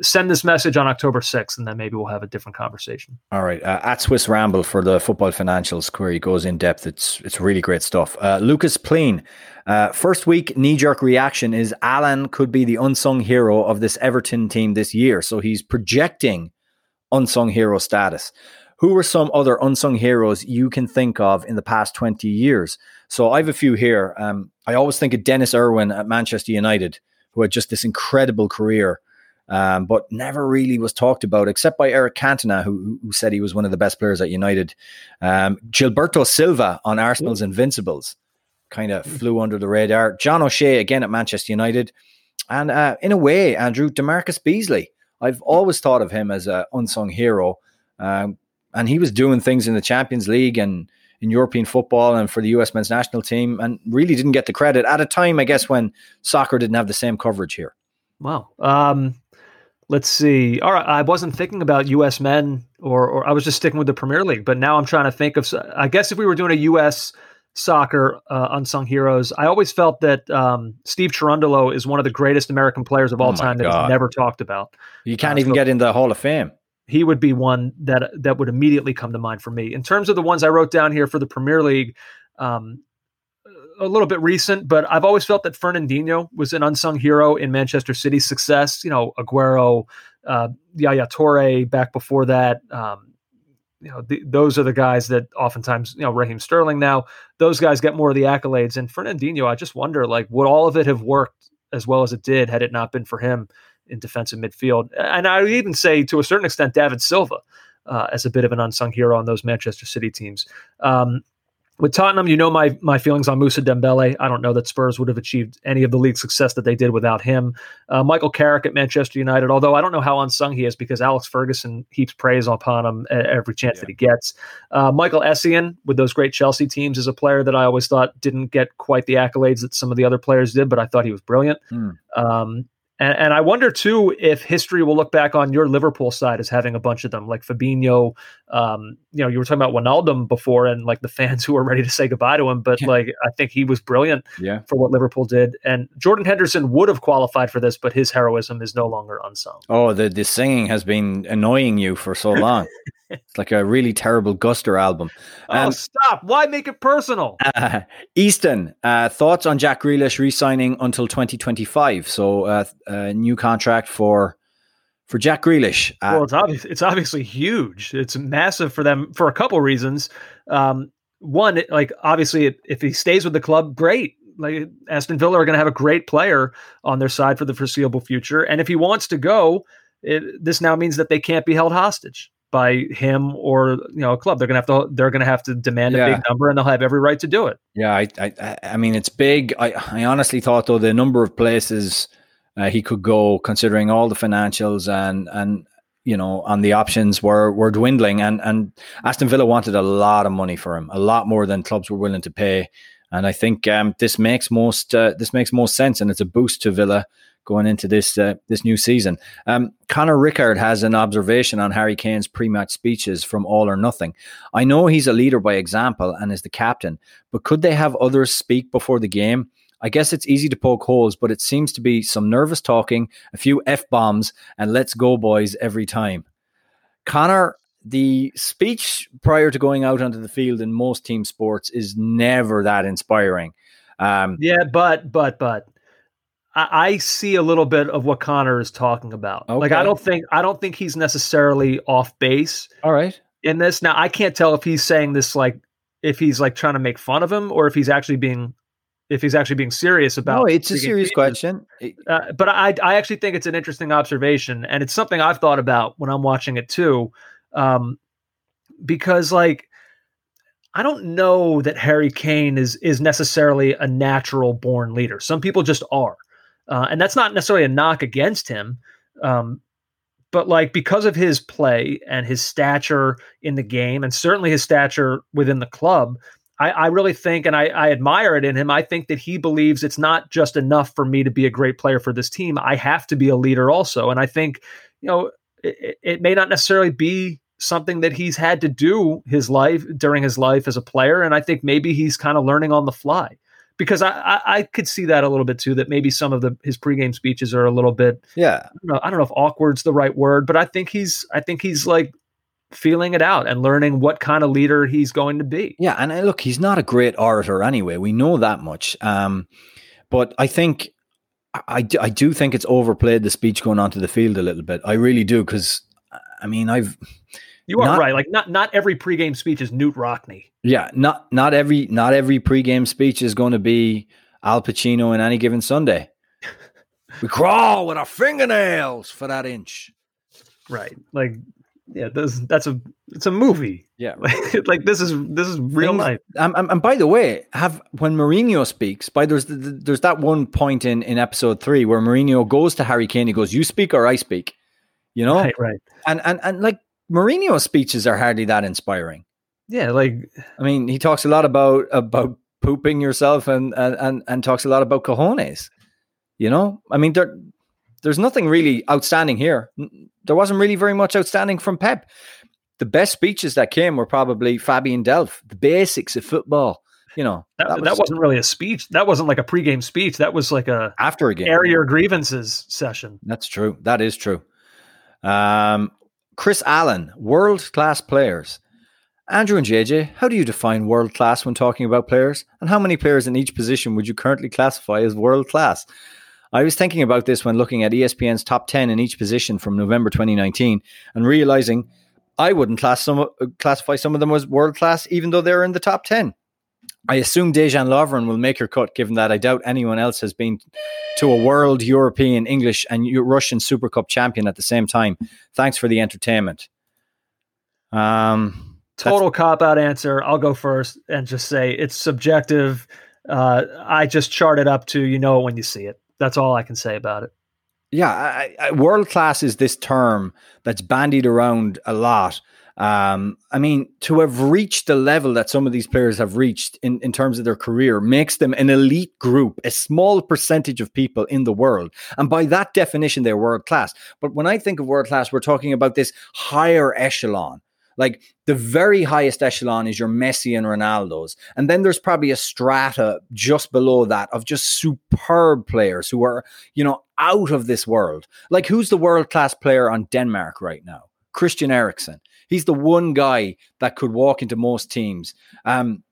Send this message on October 6th, and then maybe we'll have a different conversation. All right, uh, at Swiss Ramble for the football financials query goes in depth. It's it's really great stuff. Uh, Lucas Pleen, uh, first week knee jerk reaction is Allan could be the unsung hero of this Everton team this year. So he's projecting unsung hero status. Who are some other unsung heroes you can think of in the past twenty years? So I have a few here. Um, I always think of Denis Irwin at Manchester United, who had just this incredible career um, but never really was talked about except by Eric Cantona, who, who said he was one of the best players at United. Um, Gilberto Silva on Arsenal's Invincibles kind of flew under the radar. John O'Shea again at Manchester United. And uh, in a way, Andrew, DaMarcus Beasley. I've always thought of him as an unsung hero. Um, and he was doing things in the Champions League and in European football and for the US men's national team and really didn't get the credit at a time, I guess, when soccer didn't have the same coverage here. Wow. Um, let's see. All right, I wasn't thinking about U.S. men, or or I was just sticking with the Premier League. But now I'm trying to think of. I guess if we were doing a U.S. soccer uh, unsung heroes, I always felt that um, Steve Cherundolo is one of the greatest American players of all Oh time that God. is never talked about. You can't Uh, even so- get in the Hall of Fame. He would be one that that would immediately come to mind for me. In terms of the ones I wrote down here for the Premier League. Um, a little bit recent, but I've always felt that Fernandinho was an unsung hero in Manchester City's success. You know, Aguero, uh, Yaya Touré back before that. Um, you know, th- those are the guys that oftentimes, you know, Raheem Sterling now, those guys get more of the accolades. And Fernandinho, I just wonder, like, would all of it have worked as well as it did had it not been for him in defensive midfield? And I would even say, to a certain extent, David Silva uh, as a bit of an unsung hero on those Manchester City teams. Um, with Tottenham, you know my my feelings on Mousa Dembele. I don't know that Spurs would have achieved any of the league success that they did without him. Uh, Michael Carrick at Manchester United, although I don't know how unsung he is because Alex Ferguson heaps praise upon him every chance that he gets. Uh, Michael Essien with those great Chelsea teams is a player that I always thought didn't get quite the accolades that some of the other players did, but I thought he was brilliant. Hmm. Um, and, and I wonder too if history will look back on your Liverpool side as having a bunch of them, like Fabinho. Um, you know, you were talking about Wijnaldum before, and like the fans who were ready to say goodbye to him. But Yeah. like, I think he was brilliant Yeah. for what Liverpool did. And Jordan Henderson would have qualified for this, but his heroism is no longer unsung. Oh, the, the singing has been annoying you for so long. it's like a really terrible Guster album. oh, Um, stop! Why make it personal? Uh, Easton, uh, thoughts on Jack Grealish re-signing until 2025? So, uh, a new contract for for Jack Grealish. Uh, well, it's obvious. It's obviously huge. It's massive for them for a couple reasons. Um, one, it, like obviously, if- if he stays with the club, great. Like Aston Villa are going to have a great player on their side for the foreseeable future, and if he wants to go, it, this now means that they can't be held hostage by him or you know a club. They're going to have to. They're to have to demand a big number, and they'll have every right to do it. Yeah, I, I, I- I mean, it's big. I, I honestly thought though the number of places uh, he could go, considering all the financials and and you know, on the options were were dwindling, and and Aston Villa wanted a lot of money for him, a lot more than clubs were willing to pay. And I think um, this makes most uh, this makes most sense, and it's a boost to Villa going into this uh, this new season. Um, Connor Rickard has an observation on Harry Kane's pre-match speeches from All or Nothing. I know he's a leader by example and is the captain, but could they have others speak before the game? I guess it's easy to poke holes, but it seems to be some nervous talking, a few f bombs, and let's go, boys, every time. Connor, the speech prior to going out onto the field in most team sports is never that inspiring. Um, Yeah, but but but I, I see a little bit of what Connor is talking about. Like I don't think I don't think he's necessarily off base all right. in this. Now I can't tell if he's saying this like if he's like trying to make fun of him or if he's actually being if he's actually being serious about. No, it's a serious question. Uh, but I I actually think it's an interesting observation and it's something I've thought about when I'm watching it too, um, because like. I don't know that Harry Kane is is necessarily a natural born leader. Some people just are, uh, and that's not necessarily a knock against him. Um, but like because of his play and his stature in the game, and certainly his stature within the club, I, I really think, and I, I admire it in him. I think that he believes it's not just enough for me to be a great player for this team. I have to be a leader also, and I think you know it, it may not necessarily be something that he's had to do his life during his life as a player, and I think maybe he's kind of learning on the fly because I, I, I could see that a little bit too. That maybe some of the his pregame speeches are a little bit Yeah. I don't know, I don't know if awkward's the right word, but I think he's I think he's like feeling it out and learning what kind of leader he's going to be. Yeah, and uh, look, he's not a great orator anyway. We know that much. Um, but I think I, I do- I do think it's overplayed the speech going onto the field a little bit. I really do because I mean I've You are Not- right. Like not not every pregame speech is Knute Rockne. yeah not not every not every pregame speech is going to be Al Pacino in any given Sunday. we crawl with our fingernails for that inch. Right. Like yeah, this, that's a it's a movie. Yeah. Like, like this is this is real Things- life. Um, and, and by the way, have when Mourinho speaks, by there's the, the- there's that one point in in episode three where Mourinho goes to Harry Kane. He goes, "You speak or I speak," you know. Right, right. And and and like Mourinho's speeches are hardly that inspiring. Yeah, like I mean, he talks a lot about about pooping yourself and and and, and talks a lot about cojones. You know, I mean, there there's nothing really outstanding here. There wasn't really very much outstanding from Pep. The best speeches that came were probably Fabian Delph, the basics of football. You know, that, that, wasn't really a speech. That wasn't like a pregame speech. That was like a after a game. your grievances session. That's true. That is true. Um, Chris Allen, world class players. Andrew and JJ, how do you define world class when talking about players? And how many players in each position would you currently classify as world class? I was thinking about this when looking at ESPN's top 10 in each position from November 2019 and realizing I wouldn't class some, classify some of them as world class, even though they're in the top 10. I assume Dejan Lovren will make her cut, given that I doubt anyone else has been to a world, European, English, and Russian Super Cup champion at the same time. Thanks for the entertainment. Um, Total cop out answer. I'll go first and just say it's subjective. Uh, I just chart it up to you know it when you see it. That's all I can say about it. yeah, I, I, world class is this term that's bandied around a lot. Um, I mean, to have reached the level that some of these players have reached in, in terms of their career makes them an elite group, a small percentage of people in the world. And by that definition, they're world class. But when I think of world class, we're talking about this higher echelon. Like the very highest echelon is your Messi and Ronaldo's. And then there's probably a strata just below that of just superb players who are, you know, out of this world. Like who's the world class player on Denmark right now? Christian Eriksen. He's the one guy that could walk into most teams. Um,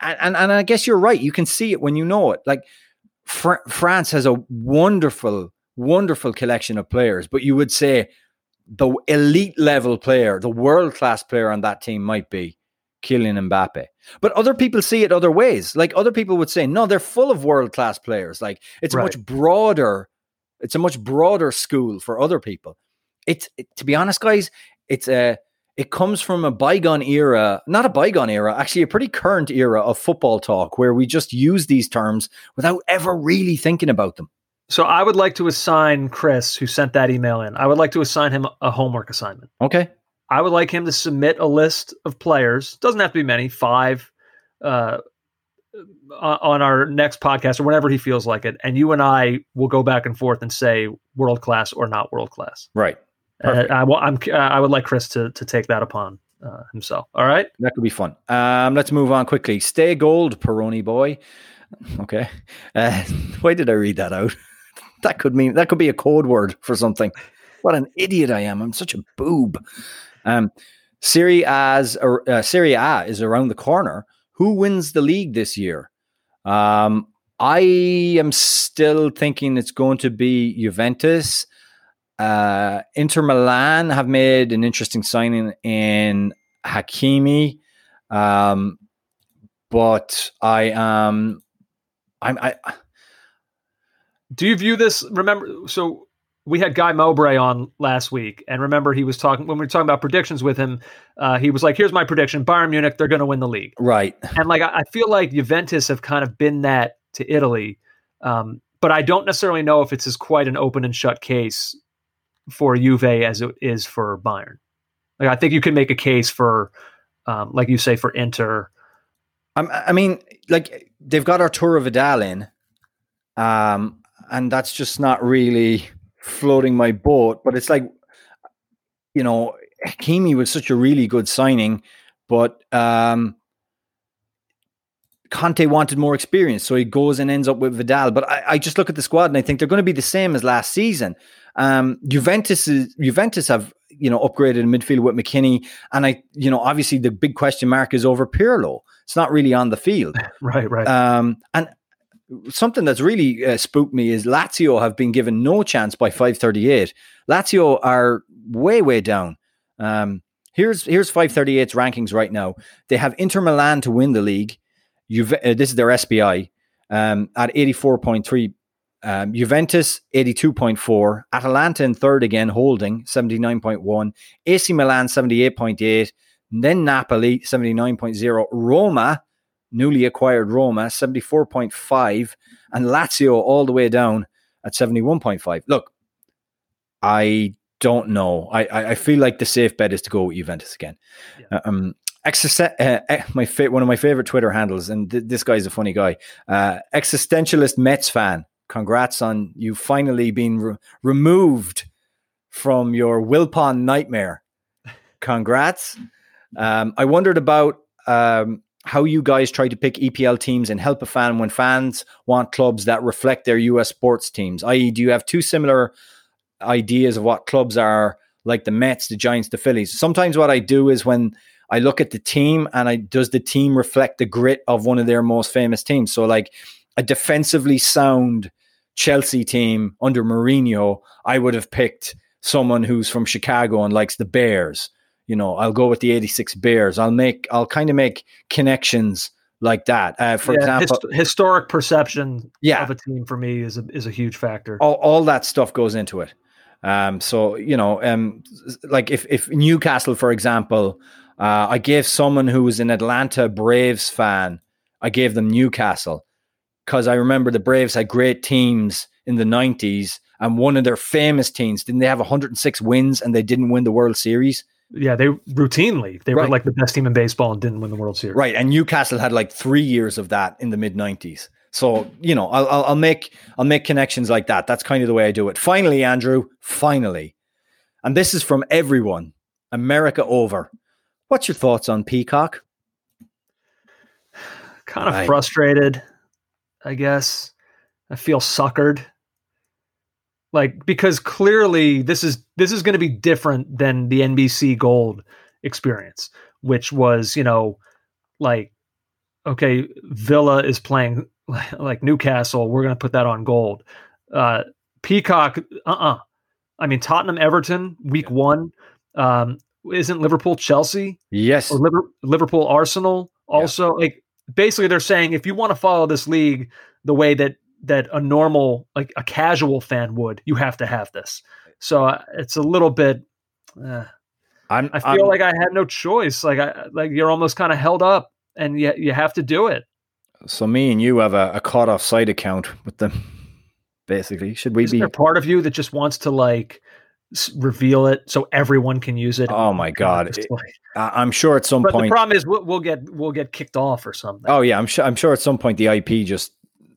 and, and, and I guess you're right. You can see it when you know it. Like Fr- France has a wonderful, wonderful collection of players, but you would say the elite level player, the world class player on that team might be Kylian Mbappe. But other people see it other ways. Like other people would say, no, they're full of world class players. Like it's Right. a much broader, it's a much broader school for other people. It's it, to be honest, guys, it's a it comes from a bygone era, not a bygone era, actually a pretty current era of football talk where we just use these terms without ever really thinking about them. So I would like to assign Chris, who sent that email in, I would like to assign him a homework assignment. Okay. I would like him to submit a list of players. Doesn't have to be many, five, uh, on on our next podcast or whenever he feels like it, and you and I will go back and forth and say world class or not world class. Right. Uh, I, I'm, uh, I would like Chris to to take that upon uh, himself. All right. That could be fun. Um, let's move on quickly. Stay gold, Peroni boy. Okay. Uh, why did I read that out? that could mean that could be a code word for something. What an idiot I am! I'm such a boob. Um, Serie A's uh, Serie A is around the corner. Who wins the league this year? Um, I am still thinking it's going to be Juventus. Uh, Inter Milan have made an interesting signing in Hakimi, um, but I um, I'm I Do you view this? Remember, so we had Guy Mowbray on last week, and remember he was talking when we were talking about predictions with him. Uh, he was like, "Here's my prediction: Bayern Munich, they're going to win the league." right. And like, I, I feel like Juventus have kind of been that to Italy, um, but I don't necessarily know if it's as quite an open and shut case for Juve as it is for Bayern. Like I think you can make a case for, um, like you say, for Inter. I mean, like they've got Arturo Vidal in, um, and that's just not really floating my boat. But it's like, you know, Hakimi was such a really good signing, but um, Conte wanted more experience, so he goes and ends up with Vidal. But I, I just look at the squad and I think they're going to be the same as last season. Um, Juventus is, Juventus have you know upgraded in midfield with McKennie, and I you know obviously the big question mark is over Pirlo. It's not really on the field, right? Right. Um, and something that's really uh, spooked me is Lazio have been given no chance by 538. Lazio are way way down. Um, here's here's 538's rankings right now. They have Inter Milan to win the league. Juve, uh, this is their SPI um, at 84.3. Um, Juventus 82.4. Atalanta in third again, holding 79.1. AC Milan 78.8. Then Napoli 79.0. Roma, newly acquired Roma 74.5. And Lazio all the way down at 71.5. Look, I don't know. I, I feel like the safe bet is to go with Juventus again. Yeah. Um, Existen- uh, uh, my fa- one of my favorite Twitter handles, and th- this guy's a funny guy. Uh, existentialist Mets fan. Congrats on you finally being re- removed from your Wilpon nightmare. Congrats. Um, I wondered about um, how you guys try to pick EPL teams and help a fan when fans want clubs that reflect their US sports teams. I.e., do you have two similar ideas of what clubs are like the Mets, the Giants, the Phillies? Sometimes what I do is when I look at the team and I does the team reflect the grit of one of their most famous teams? So like a defensively sound Chelsea team under Mourinho, I would have picked someone who's from Chicago and likes the Bears. You know, I'll go with the 86 Bears. I'll make I'll kind of make connections like that. Uh, for yeah, example, hist- historic perception yeah. of a team for me is a, is a huge factor. All, all that stuff goes into it. Um, so you know, um, like if if Newcastle, for example, uh, I gave someone who was an Atlanta Braves fan, I gave them Newcastle because I remember the Braves had great teams in the 90s and one of their famous teams, didn't they have 106 wins and they didn't win the World Series? Yeah, they routinely they right. were like the best team in baseball and didn't win the World Series. Right, and Newcastle had like three years of that in the mid '90s. So you know, I'll, I'll, I'll make I'll make connections like that. That's kind of the way I do it. Finally, Andrew, finally, and this is from everyone. America over. What's your thoughts on Peacock? Kind of frustrated, I guess. I feel suckered. Like because clearly this is this is going to be different than the NBC Gold experience, which was, you know, like okay, Villa is playing like Newcastle, we're going to put that on Gold. Uh Peacock, uh-uh. I mean Tottenham Everton week 1 um isn't Liverpool Chelsea? Yes. Or Liverpool Arsenal also yeah. like basically they're saying if you want to follow this league the way that that a normal like a casual fan would, you have to have this. So uh, it's a little bit uh, I'm, I feel I'm, like I had no choice. Like I like you're almost kind of held up and you you have to do it. So me and you have a, a Caught Offside account with them basically. Should we Isn't be there part of you that just wants to like reveal it so everyone can use it. Oh my god! It, I'm sure at some but point. The problem is we'll, we'll, get we'll get kicked off or something. Oh yeah, I'm sure. I'm sure at some point the IP just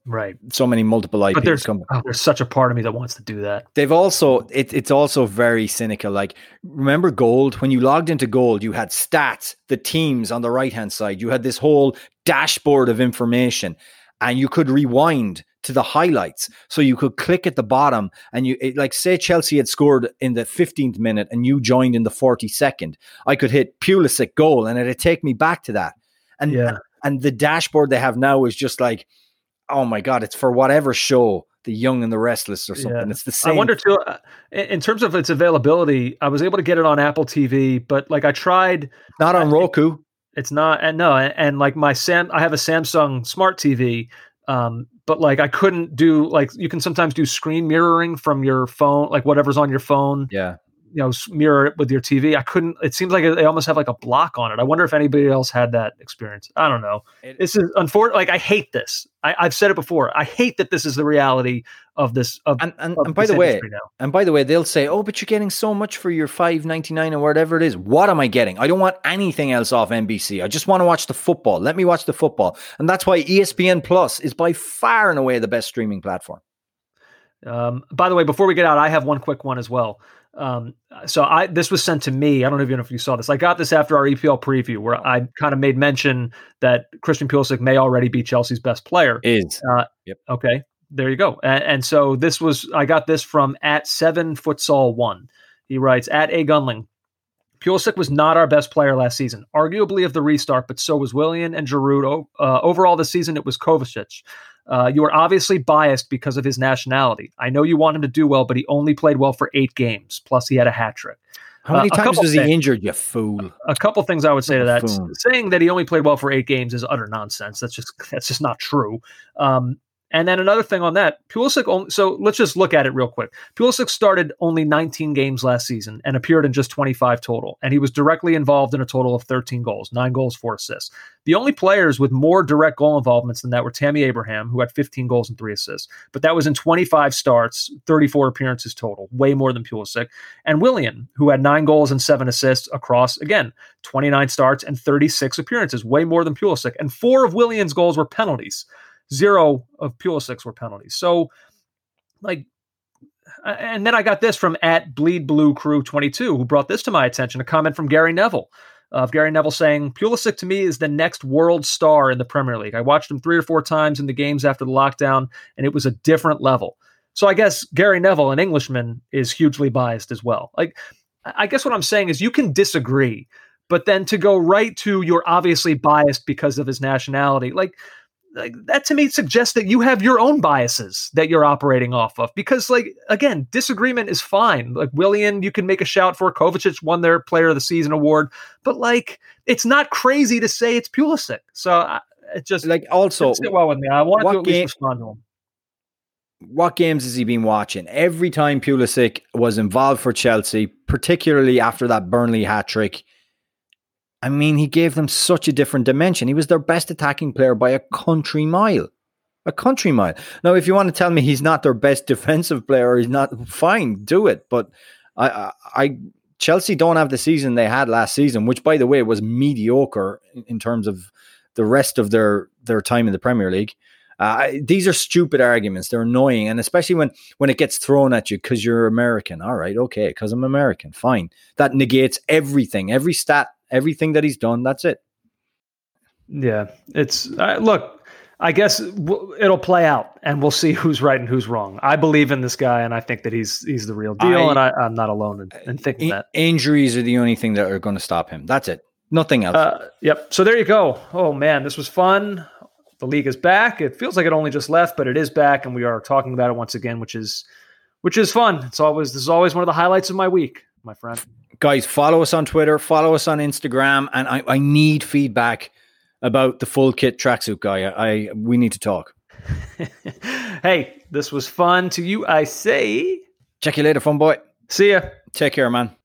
right. So many multiple IPs. But there's come. Oh, there's such a part of me that wants to do that. They've also it, it's also very cynical. Like remember Gold when you logged into Gold, you had stats, the teams on the right hand side. You had this whole dashboard of information, and you could rewind to the highlights. So you could click at the bottom and you it, like say Chelsea had scored in the 15th minute and you joined in the 42nd. I could hit Pulisic goal and it'd take me back to that. And yeah. and the dashboard they have now is just like, oh my god, it's for whatever show. The Young and the Restless, or something. Yeah. It's the same. I wonder too. Uh, in terms of its availability, I was able to get it on Apple TV, but like I tried, not on Roku. It's not, and no, and, and like my Sam, I have a Samsung Smart TV, um, but like I couldn't do like you can sometimes do screen mirroring from your phone, like whatever's on your phone. Yeah. you know mirror it with your TV. I couldn't. It seems like they almost have like a block on it. I wonder if anybody else had that experience. I don't know. It- this is unfortunate. Like I hate this. I, I've said it before. I hate that this is the reality of this. Of, And and, of and by the way, now. and by the way, they'll say, "Oh, but you're getting so much for your five ninety nine or whatever it is." What am I getting? I don't want anything else off NBC. I just want to watch the football. Let me watch the football, and that's why ESPN Plus is by far and away the best streaming platform. Um, by the way, before we get out, I have one quick one as well. Um, so I this was sent to me. I don't even know if you saw this. I got this after our EPL preview, where I kind of made mention that Christian Pulisic may already be Chelsea's best player. Is uh Okay, there you go. And, and so this was I got this from at seven futsal one. He writes at a Gunling. Pulisic was not our best player last season, arguably of the restart, but so was Willian and Giroud. Uh, overall, this season it was Kovacic. Uh, you are obviously biased because of his nationality. I know you want him to do well, but he only played well for eight games. Plus, he had a hat trick. how many Uh, times was he things. injured? You fool! A couple things I would say to that: saying that he only played well for eight games is utter nonsense. That's just that's just not true. Um, and then another thing on that, Pulisic. Only, so let's just look at it real quick. Pulisic started only 19 games last season and appeared in just 25 total, and he was directly involved in a total of 13 goals, nine goals, four assists. The only players with more direct goal involvements than that were Tammy Abraham, who had 15 goals and three assists, but that was in 25 starts, 34 appearances total, way more than Pulisic, and Willian, who had nine goals and seven assists across again 29 starts and 36 appearances, way more than Pulisic, and four of Willian's goals were penalties zero of Pulisic's were penalties. So, like, and then I got this from at Bleed Blue Crew 22, who brought this to my attention a comment from Gary Neville. Of Gary Neville saying, Pulisic to me is the next world star in the Premier League. I watched him three or four times in the games after the lockdown, and it was a different level. So I guess Gary Neville, an Englishman, is hugely biased as well. Like, I I guess what I'm saying is you can disagree, but then to go right to you're obviously biased because of his nationality, like like that to me suggests that you have your own biases that you're operating off of. Because like again disagreement is fine. Like willian you can make a shout for kovacic won their player of the season award. But like it's not crazy to say it's Pulisic. so I, it just Like also, sit well with me. I wanted what to at least respond to him. what games has he been watching? Every time Pulisic was involved for Chelsea, particularly after that Burnley hat trick, I mean, he gave them such a different dimension. He was their best attacking player by a country mile. A country mile. Now, if you want to tell me he's not their best defensive player, he's not fine, do it. But I, I, I Chelsea don't have the season they had last season, which, by the way, was mediocre in, in terms of the rest of their their time in the Premier League. Uh, these are stupid arguments. They're annoying, and especially when when it gets thrown at you because you're American. All right, okay, because I'm American, fine. That negates everything, every stat, everything that he's done. That's it. yeah it's uh, look i guess w- it'll play out and we'll see who's right and who's wrong i believe in this guy and i think that he's he's the real deal I- and I, i'm not alone in, in thinking In- that injuries are the only thing that are going to stop him. That's it. Nothing else. Uh, yep. So there you go. Oh man, this was fun. The league is back. It feels like it only just left, but it is back, and we are talking about it once again, which is which is fun. It's always this is always one of the highlights of my week, my friend. Guys, follow us on Twitter, follow us on Instagram, and I, I need feedback about the full kit tracksuit guy. I, I we need to talk. hey, this was fun. To you, I say, Check you later, fun boy. see ya. Take care, man.